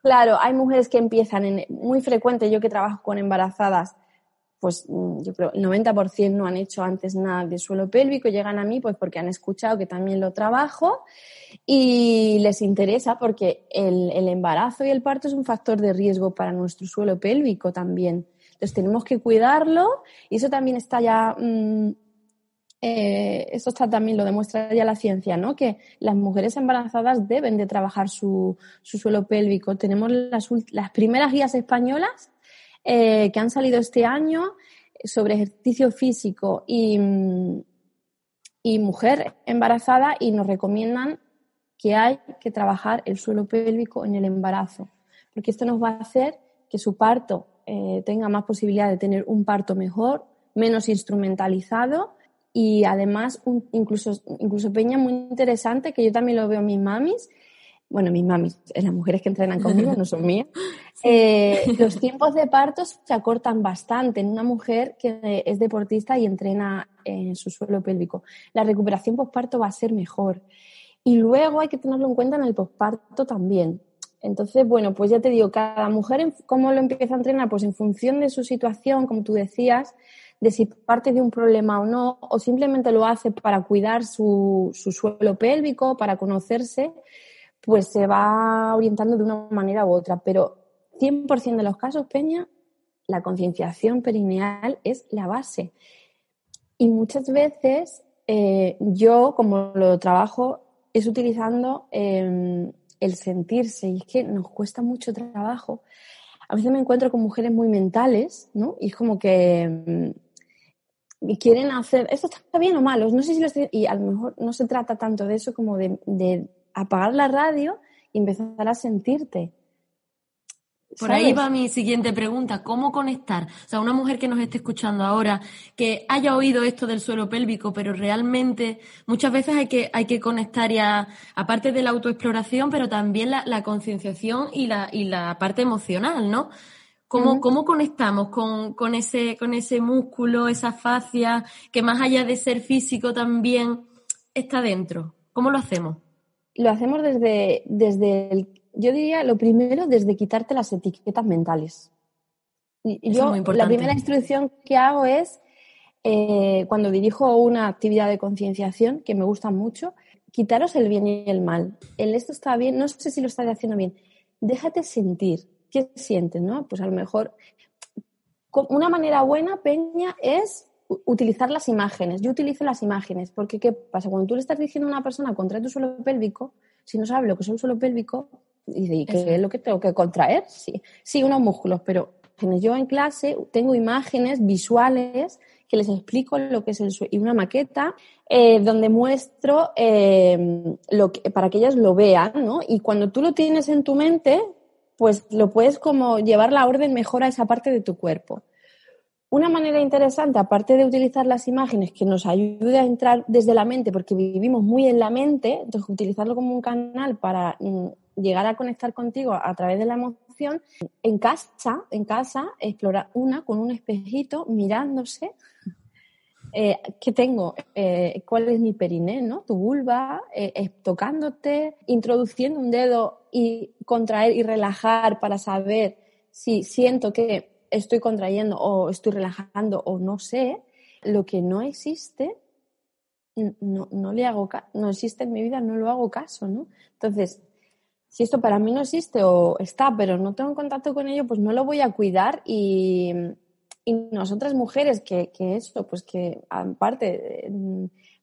Claro, hay mujeres que empiezan, en, muy frecuente, yo que trabajo con embarazadas, pues mm, yo creo el 90% no han hecho antes nada de suelo pélvico, llegan a mí pues porque han escuchado que también lo trabajo y les interesa porque el, embarazo y el parto es un factor de riesgo para nuestro suelo pélvico también. Entonces tenemos que cuidarlo y eso también está ya, mm, eh, eso está también lo demuestra ya la ciencia, ¿no? Que las mujeres embarazadas deben de trabajar su, su suelo pélvico. Tenemos las, las primeras guías españolas eh, que han salido este año sobre ejercicio físico y, y mujer embarazada y nos recomiendan que hay que trabajar el suelo pélvico en el embarazo, porque esto nos va a hacer que su parto eh, tenga más posibilidad de tener un parto mejor, menos instrumentalizado y además incluso, incluso Peña muy interesante, que yo también lo veo en mis mamis, bueno, mis mamis, las mujeres que entrenan conmigo, no son mías, eh, los tiempos de partos se acortan bastante en una mujer que es deportista y entrena en su suelo pélvico. La recuperación postparto va a ser mejor. Y luego hay que tenerlo en cuenta en el postparto también. Entonces, bueno, pues ya te digo, cada mujer, ¿cómo lo empieza a entrenar? Pues en función de su situación, como tú decías, de si parte de un problema o no, o simplemente lo hace para cuidar su, su suelo pélvico, para conocerse, pues se va orientando de una manera u otra. Pero 100% de los casos, Peña, la concienciación perineal es la base. Y muchas veces eh, yo, como lo trabajo, es utilizando em, el sentirse. Y es que nos cuesta mucho trabajo. A veces me encuentro con mujeres muy mentales, ¿no? Y es como que em, quieren hacer, esto está bien o malo, no sé si lo estoy, y a lo mejor no se trata tanto de eso como de apagar la radio y empezar a sentirte. Por ahí va mi siguiente pregunta, ¿cómo conectar? O sea, una mujer que nos esté escuchando ahora, que haya oído esto del suelo pélvico, pero realmente muchas veces hay que, hay que conectar ya, aparte de la autoexploración, pero también la, concienciación y la, y la parte emocional, ¿no? ¿Cómo, ¿Cómo, conectamos con, con, ese, con ese músculo, esa fascia, que más allá de ser físico también está dentro? ¿Cómo lo hacemos? lo hacemos desde, desde el, yo diría lo primero, desde quitarte las etiquetas mentales. Y yo, la primera instrucción que hago es, eh, cuando dirijo una actividad de concienciación, que me gusta mucho, quitaros el bien y el mal. El esto está bien, no sé si lo estás haciendo bien. Déjate sentir. ¿Qué sientes, no? Pues a lo mejor, una manera buena, Peña, es utilizar las imágenes. Yo utilizo las imágenes porque ¿qué pasa? Cuando tú le estás diciendo a una persona contrae tu suelo pélvico, si no sabe lo que es un suelo pélvico, dice, qué es lo que tengo que contraer? Sí, sí, unos músculos, pero yo en clase tengo imágenes visuales que les explico lo que es el suelo y una maqueta eh, donde muestro eh, lo que, para que ellas lo vean, ¿no? Y cuando tú lo tienes en tu mente, pues lo puedes como llevar la orden mejor a esa parte de tu cuerpo. Una manera interesante, aparte de utilizar las imágenes, que nos ayude a entrar desde la mente, porque vivimos muy en la mente, entonces utilizarlo como un canal para mm, llegar a conectar contigo a través de la emoción, en casa, en casa, explorar una con un espejito mirándose. Eh, ¿Qué tengo? Eh, ¿Cuál es mi periné? ¿no? Tu vulva, eh, tocándote, introduciendo un dedo y contraer y relajar para saber si siento que estoy contrayendo o estoy relajando o no sé, lo que no existe, no, no le hago no existe en mi vida, no lo hago caso, ¿no? Entonces, si esto para mí no existe o está, pero no tengo contacto con ello, pues no lo voy a cuidar y, y nosotras mujeres que, que eso, pues que aparte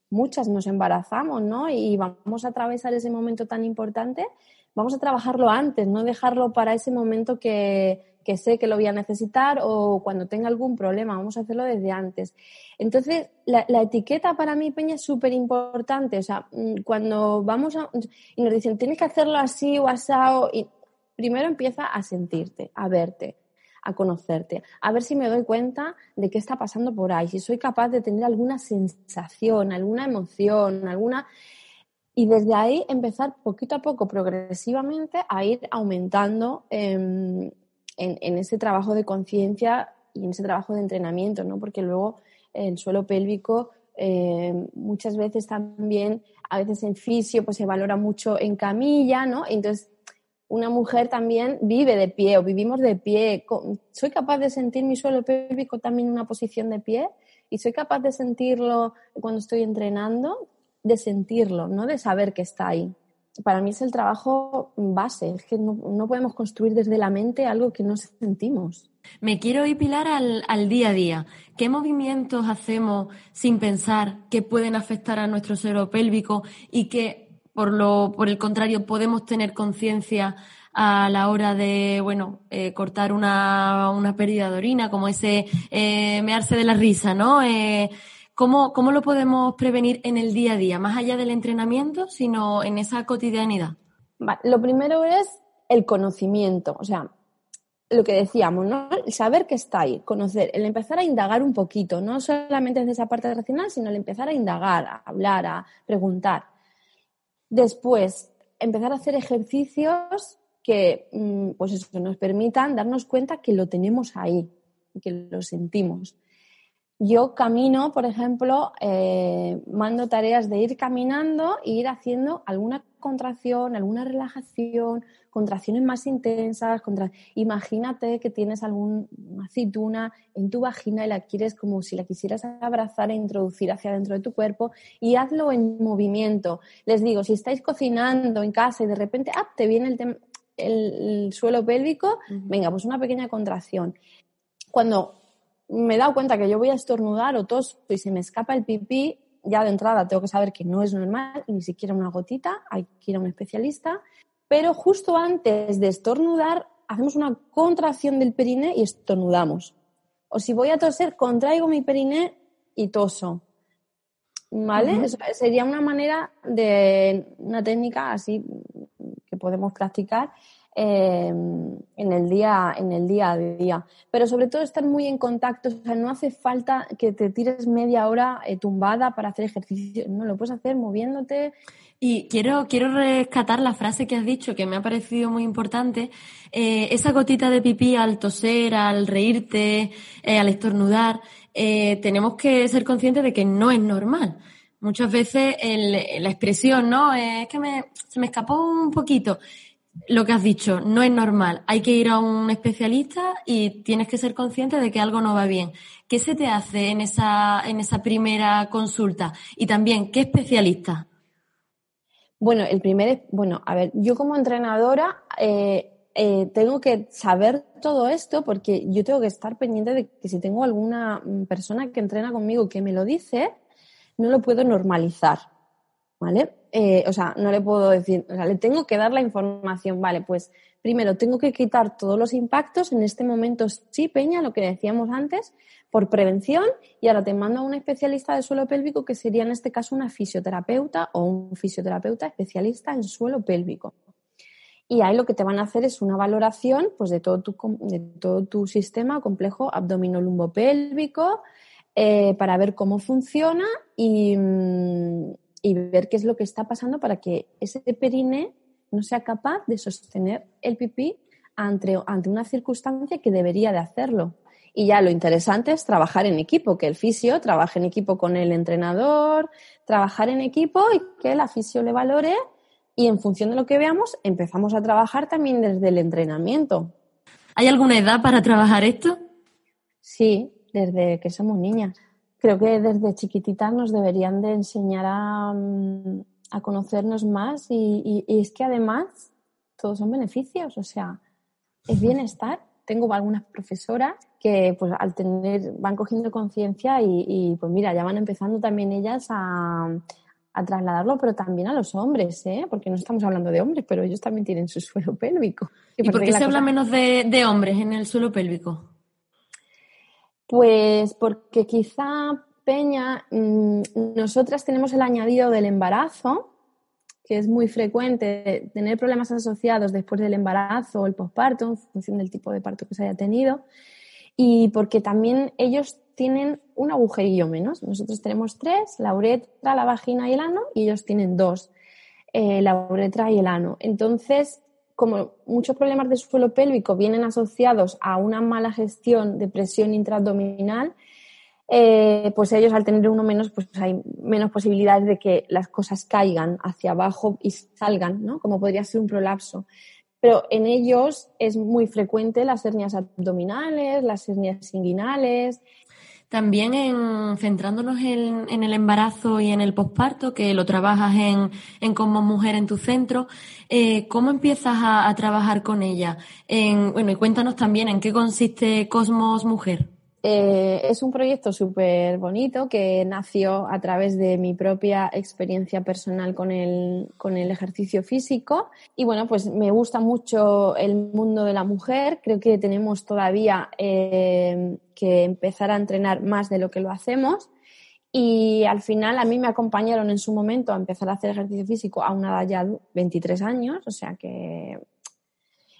muchas nos embarazamos, ¿no? Y vamos a atravesar ese momento tan importante, vamos a trabajarlo antes, no dejarlo para ese momento que, que sé que lo voy a necesitar o cuando tenga algún problema, vamos a hacerlo desde antes. Entonces, la, etiqueta para mí, Peña, es súper importante. O sea, mm, cuando vamos a, y nos dicen, tienes que hacerlo así o asado, y primero empieza a sentirte, a verte, a conocerte, a ver si me doy cuenta de qué está pasando por ahí, si soy capaz de tener alguna sensación, alguna emoción, alguna... Y desde ahí empezar poquito a poco, progresivamente, a ir aumentando eh, en, ese trabajo de conciencia y en ese trabajo de entrenamiento, ¿no? Porque luego el suelo pélvico eh, muchas veces también, a veces en fisio, pues se valora mucho en camilla, ¿no? Entonces, una mujer también vive de pie o vivimos de pie. Soy capaz de sentir mi suelo pélvico también en una posición de pie y soy capaz de sentirlo cuando estoy entrenando, de sentirlo, no de saber que está ahí. Para mí es el trabajo base, es que no, podemos construir desde la mente algo que no sentimos. Me quiero ir, Pilar, al, al, día a día. ¿Qué movimientos hacemos sin pensar que pueden afectar a nuestro suelo pélvico y que por, lo, por el contrario, podemos tener conciencia a la hora de, bueno, eh, cortar una, una, pérdida de orina, como ese eh, mearse de la risa, ¿no? Eh, ¿cómo, ¿Cómo lo podemos prevenir en el día a día, más allá del entrenamiento, sino en esa cotidianidad? lo primero es el conocimiento, o sea, lo que decíamos, ¿no? El saber que está ahí, conocer, el empezar a indagar un poquito, no solamente desde esa parte racional, sino el empezar a indagar, a hablar, a preguntar. Después, empezar a hacer ejercicios que mm, pues eso, nos permitan darnos cuenta que lo tenemos ahí, que lo sentimos. Yo camino, por ejemplo, eh, mando tareas de ir caminando e ir haciendo alguna contracción, alguna relajación, contracciones más intensas. Contra... Imagínate que tienes alguna aceituna en tu vagina y la quieres como si la quisieras abrazar e introducir hacia dentro de tu cuerpo y hazlo en movimiento. Les digo, si estáis cocinando en casa y de repente ah, te viene el, suelo pélvico, venga, pues una pequeña contracción. Cuando me he dado cuenta que yo voy a estornudar o toso y se me escapa el pipí, ya de entrada tengo que saber que no es normal, ni siquiera una gotita, hay que ir a un especialista. Pero justo antes de estornudar, hacemos una contracción del periné y estornudamos. O si voy a toser, contraigo mi periné y toso. ¿Vale? Eso sería una manera de una técnica así que podemos practicar Em, en, el día, en el día a día. Pero sobre todo estar muy en contacto, o sea, no hace falta que te tires media hora eh, tumbada para hacer ejercicio, no, lo puedes hacer moviéndote. Y quiero, quiero rescatar la frase que has dicho, que me ha parecido muy importante. Eh, esa gotita de pipí al toser, al reírte, eh, al estornudar, tenemos que ser conscientes de que no es normal muchas veces la expresión, ¿no? Es que se me escapó un poquito lo que has dicho, no es normal. Hay que ir a un especialista y tienes que ser consciente de que algo no va bien. ¿Qué se te hace en esa, en esa primera consulta? Y también, ¿qué especialista? Bueno, el primer, bueno, a ver, yo como entrenadora eh, eh, tengo que saber todo esto porque yo tengo que estar pendiente de que si tengo alguna persona que entrena conmigo que me lo dice, no lo puedo normalizar, ¿vale? Eh, o sea, no le puedo decir, o sea, le tengo que dar la información, vale, pues primero tengo que quitar todos los impactos, en este momento sí, Peña, lo que decíamos antes, por prevención, y ahora te mando a un especialista de suelo pélvico que sería en este caso una fisioterapeuta o un fisioterapeuta especialista en suelo pélvico. Y ahí lo que te van a hacer es una valoración pues, de, todo tu, de todo tu sistema complejo abdominolumbopélvico eh, para ver cómo funciona y, mm, y ver qué es lo que está pasando para que ese perine no sea capaz de sostener el pipí ante, ante una circunstancia que debería de hacerlo. Y ya lo interesante es trabajar en equipo, que el fisio trabaje en equipo con el entrenador, trabajar en equipo y que la fisio le valore y en función de lo que veamos empezamos a trabajar también desde el entrenamiento. ¿Hay alguna edad para trabajar esto? Sí, desde que somos niñas creo que desde chiquititas nos deberían de enseñar a, mm, conocernos más y, es que además todos son beneficios, o sea, es bienestar. Tengo algunas profesoras que pues al tener, van cogiendo conciencia y, pues mira, ya van empezando también ellas a, trasladarlo, pero también a los hombres, ¿eh? porque no estamos hablando de hombres, pero ellos también tienen su suelo pélvico. ¿Y, por qué se habla menos de hombres en el suelo pélvico? Pues porque quizá, Peña, mm, nosotras tenemos el añadido del embarazo, que es muy frecuente tener problemas asociados después del embarazo o el posparto, en función del tipo de parto que se haya tenido, y porque también ellos tienen un agujerillo menos. Nosotros tenemos tres, la uretra, la vagina y el ano, y ellos tienen dos, eh, la uretra y el ano. Entonces, como muchos problemas de suelo pélvico vienen asociados a una mala gestión de presión intraabdominal, eh, pues ellos al tener uno menos, pues hay menos posibilidades de que las cosas caigan hacia abajo y salgan, ¿no? Como podría ser un prolapso. pero en ellos es muy frecuente las hernias abdominales, las hernias inguinales, también en, centrándonos en, el embarazo y en el posparto, que lo trabajas en, como mujer en tu centro, eh, ¿cómo empiezas a, trabajar con ella? bueno, y cuéntanos también en qué consiste Cosmos Mujer. Eh, es un proyecto súper bonito que nació a través de mi propia experiencia personal con el, con el ejercicio físico. Y bueno, pues me gusta mucho el mundo de la mujer. Creo que tenemos todavía eh, que empezar a entrenar más de lo que lo hacemos. Y al final a mí me acompañaron en su momento a empezar a hacer ejercicio físico a una edad ya de 23 años, o sea que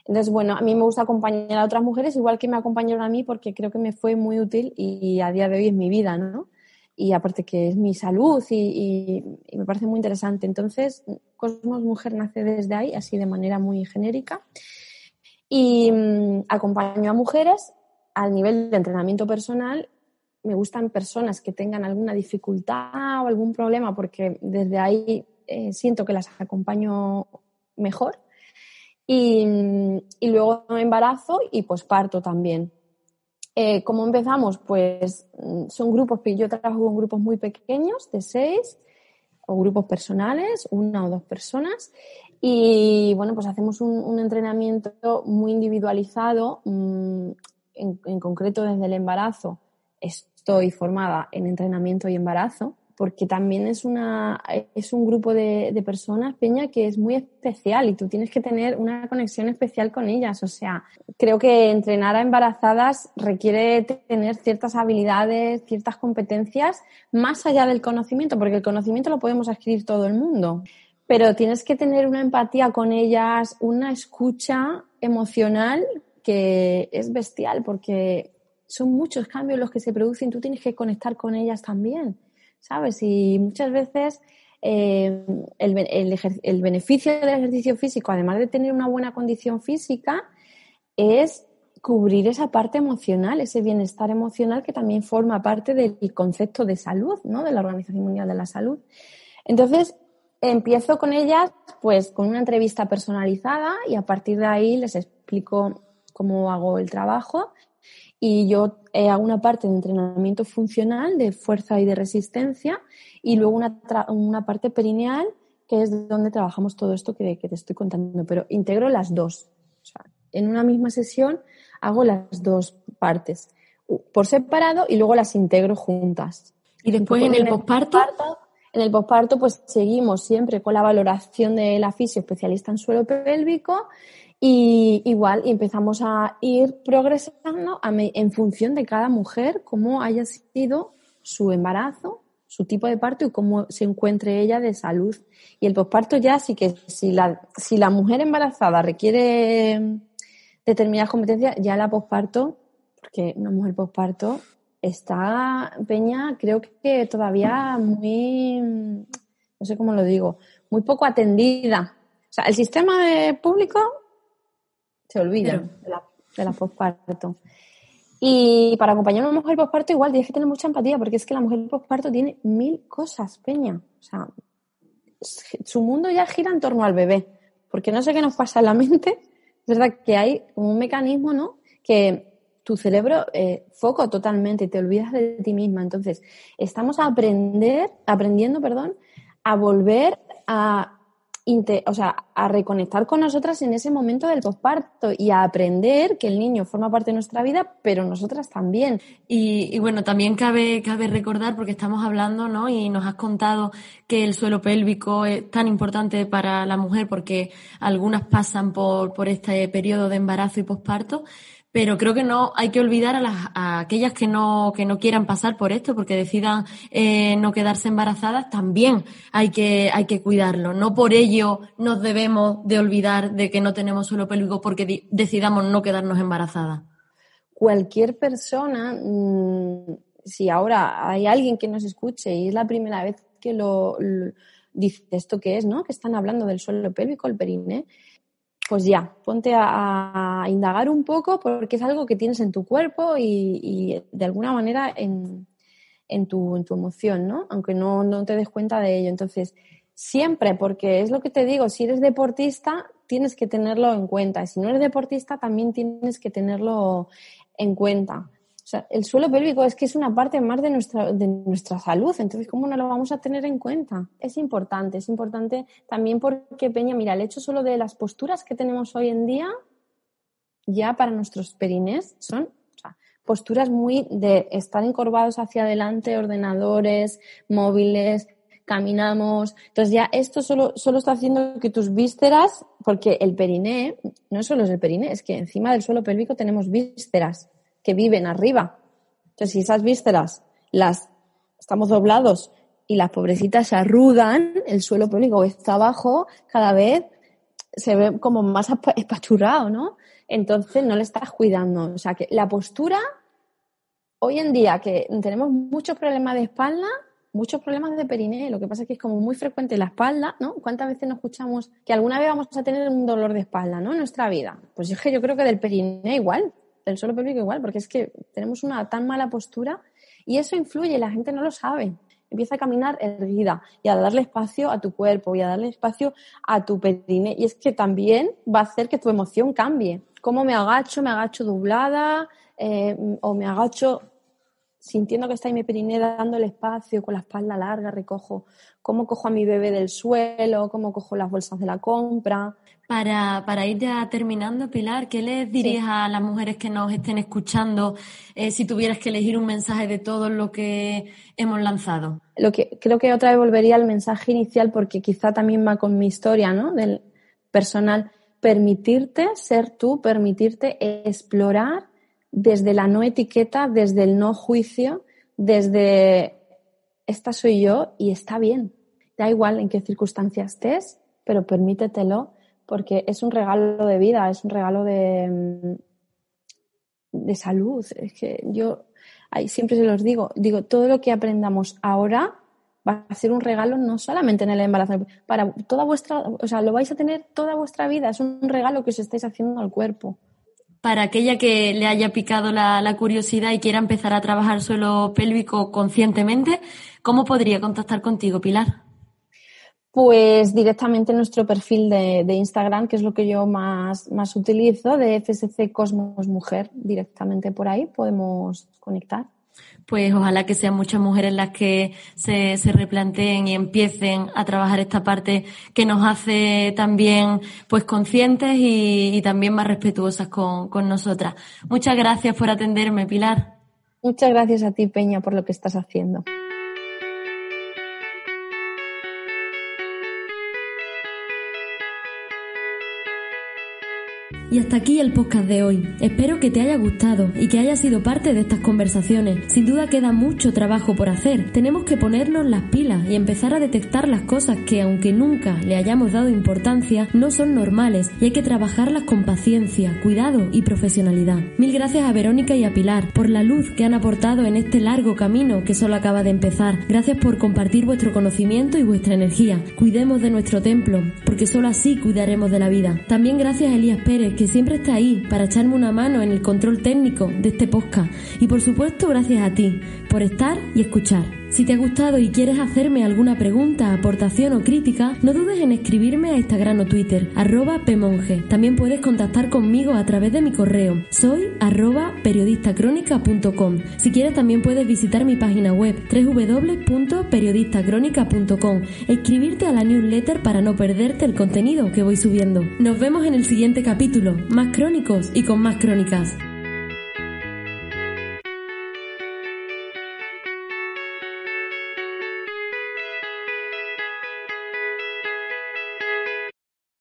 entonces, bueno, a mí me gusta acompañar a otras mujeres igual que me acompañaron a mí porque creo que me fue muy útil y a día de hoy es mi vida, ¿no? Y aparte que es mi salud y, me parece muy interesante. Entonces, Cosmos Mujer nace desde ahí, así de manera muy genérica. Y mm, acompaño a mujeres al nivel de entrenamiento personal. Me gustan personas que tengan alguna dificultad o algún problema porque desde ahí eh, siento que las acompaño mejor y, luego embarazo y posparto también. Eh, ¿Cómo empezamos? Pues mm, son grupos, yo trabajo con grupos muy pequeños, de seis, o grupos personales, una o dos personas. Y bueno, pues hacemos un, entrenamiento muy individualizado, mm, en, concreto desde el embarazo. Estoy formada en entrenamiento y embarazo, porque también es, una, es un grupo de, personas, Peña, que es muy especial y tú tienes que tener una conexión especial con ellas. O sea, creo que entrenar a embarazadas requiere tener ciertas habilidades, ciertas competencias, más allá del conocimiento, porque el conocimiento lo podemos adquirir todo el mundo. Pero tienes que tener una empatía con ellas, una escucha emocional que es bestial, porque son muchos cambios los que se producen, tú tienes que conectar con ellas también. ¿Sabes? Y muchas veces eh, el, beneficio del ejercicio físico, además de tener una buena condición física, es cubrir esa parte emocional, ese bienestar emocional que también forma parte del concepto de salud, ¿no? De la Organización Mundial de la Salud. Entonces, empiezo con ellas, pues, con una entrevista personalizada y a partir de ahí les explico cómo hago el trabajo y yo eh, hago una parte de entrenamiento funcional de fuerza y de resistencia y luego una, una parte perineal que es donde trabajamos todo esto que, te estoy contando, pero integro las dos. O sea, en una misma sesión hago las dos partes por separado y luego las integro juntas. Y después en el posparto. En el posparto, pues seguimos siempre con la valoración de la fisio especialista en suelo pélvico y igual empezamos a ir progresando en función de cada mujer, cómo haya sido su embarazo, su tipo de parto y cómo se encuentre ella de salud. Y el posparto ya sí que si la, si la mujer embarazada requiere determinadas competencias, ya la posparto, porque una mujer posparto está, Peña, creo que todavía muy, no sé cómo lo digo, muy poco atendida. O sea, el sistema público se olvida de la, de la posparto. Y para acompañar a una mujer posparto igual tienes que tener mucha empatía porque es que la mujer posparto tiene mil cosas, Peña. O sea, su mundo ya gira en torno al bebé. Porque no sé qué nos pasa en la mente. Es verdad que hay un mecanismo, ¿no? Que tu cerebro eh, foco totalmente, te olvidas de ti misma. Entonces, estamos a aprender, aprendiendo, perdón, a volver a o sea, a reconectar con nosotras en ese momento del posparto y a aprender que el niño forma parte de nuestra vida, pero nosotras también. Y, bueno, también cabe, cabe recordar, porque estamos hablando, ¿no? Y nos has contado que el suelo pélvico es tan importante para la mujer porque algunas pasan por, por este periodo de embarazo y posparto, pero creo que no hay que olvidar a, las, aquellas que no, quieran pasar por esto, porque decidan eh, no quedarse embarazadas, también hay que, cuidarlo. No por ello nos debemos de olvidar de que no tenemos suelo pélvico porque decidamos no quedarnos embarazadas. Cualquier persona, mm, si ahora hay alguien que nos escuche y es la primera vez que lo, dice esto que es, ¿no? Que están hablando del suelo pélvico, el perine, pues ya, ponte a, indagar un poco porque es algo que tienes en tu cuerpo y, de alguna manera en, tu, en, tu, emoción, ¿no? Aunque no, no, te des cuenta de ello. Entonces, siempre, porque es lo que te digo, si eres deportista, tienes que tenerlo en cuenta. Y si no eres deportista, también tienes que tenerlo en cuenta. El suelo pélvico es que es una parte más de nuestra, de nuestra salud, entonces, ¿cómo no lo vamos a tener en cuenta? Es importante, es importante también porque, Peña, mira, el hecho solo de las posturas que tenemos hoy en día, ya para nuestros perines, son posturas muy de estar encorvados hacia adelante, ordenadores, móviles, caminamos. Entonces ya esto solo, solo está haciendo que tus vísceras, porque el periné, no solo es el periné, es que encima del suelo pélvico tenemos vísceras que viven arriba. Entonces si esas vísceras las estamos doblados y las pobrecitas se arrugan, el suelo pélvico está abajo, cada vez se ve como más espachurrado, ¿no? Entonces no le estás cuidando. O sea que la postura, hoy en día que tenemos muchos problemas de espalda, muchos problemas de periné, lo que pasa es que es como muy frecuente la espalda, ¿no? ¿Cuántas veces nos escuchamos que alguna vez vamos a tener un dolor de espalda, ¿no? En nuestra vida. Pues es que yo creo que del periné igual, del suelo pélvico igual, porque es que tenemos una tan mala postura y eso influye, la gente no lo sabe. Empieza a caminar erguida y a darle espacio a tu cuerpo y a darle espacio a tu periné. Y es que también va a hacer que tu emoción cambie. ¿Cómo me agacho? ¿Me agacho doblada? Eh, ¿O me agacho sintiendo que está ahí mi periné dándole espacio, con la espalda larga, recojo cómo cojo a mi bebé del suelo, cómo cojo las bolsas de la compra. Para, para ir ya terminando, Pilar, ¿qué les dirías a las mujeres que nos estén escuchando eh, si tuvieras que elegir un mensaje de todo lo que hemos lanzado? Lo que creo que otra vez volvería al mensaje inicial porque quizá también va con mi historia, ¿no? Del personal. Permitirte ser tú, permitirte explorar desde la no etiqueta, desde el no juicio, desde esta soy yo y está bien. Da igual en qué circunstancias estés, pero permítetelo porque es un regalo de vida, es un regalo de, mm, de salud. Es que yo ahí siempre se los digo, digo, todo lo que aprendamos ahora va a ser un regalo no solamente en el embarazo, para toda vuestra, o sea, lo vais a tener toda vuestra vida, es un regalo que os estáis haciendo al cuerpo para aquella que le haya picado la, curiosidad y quiera empezar a trabajar suelo pélvico conscientemente, ¿cómo podría contactar contigo, Pilar? Pues directamente en nuestro perfil de, de, Instagram, que es lo que yo más, más utilizo, de FSC Cosmos Mujer, directamente por ahí podemos conectar pues ojalá que sean muchas mujeres las que se, se, replanteen y empiecen a trabajar esta parte que nos hace también pues conscientes y, y también más respetuosas con, con nosotras. Muchas gracias por atenderme, Pilar. Muchas gracias a ti, Peña, por lo que estás haciendo. Y hasta aquí el podcast de hoy. Espero que te haya gustado y que haya sido parte de estas conversaciones. Sin duda queda mucho trabajo por hacer. Tenemos que ponernos las pilas y empezar a detectar las cosas que, aunque nunca le hayamos dado importancia, no son normales y hay que trabajarlas con paciencia, cuidado y profesionalidad. Mil gracias a Verónica y a Pilar por la luz que han aportado en este largo camino que solo acaba de empezar. Gracias por compartir vuestro conocimiento y vuestra energía. Cuidemos de nuestro templo, porque solo así cuidaremos de la vida. También gracias a Elías Pérez, siempre está ahí para echarme una mano en el control técnico de este podcast. Y por supuesto, gracias a ti por estar y escuchar. Si te ha gustado y quieres hacerme alguna pregunta, aportación o crítica, no dudes en escribirme a Instagram o Twitter, arroba pmonge. También puedes contactar conmigo a través de mi correo, soy arroba periodistacrónica.com. Si quieres también puedes visitar mi página web, www.periodistacrónica.com e inscribirte a la newsletter para no perderte el contenido que voy subiendo. Nos vemos en el siguiente capítulo, más crónicos y con más crónicas.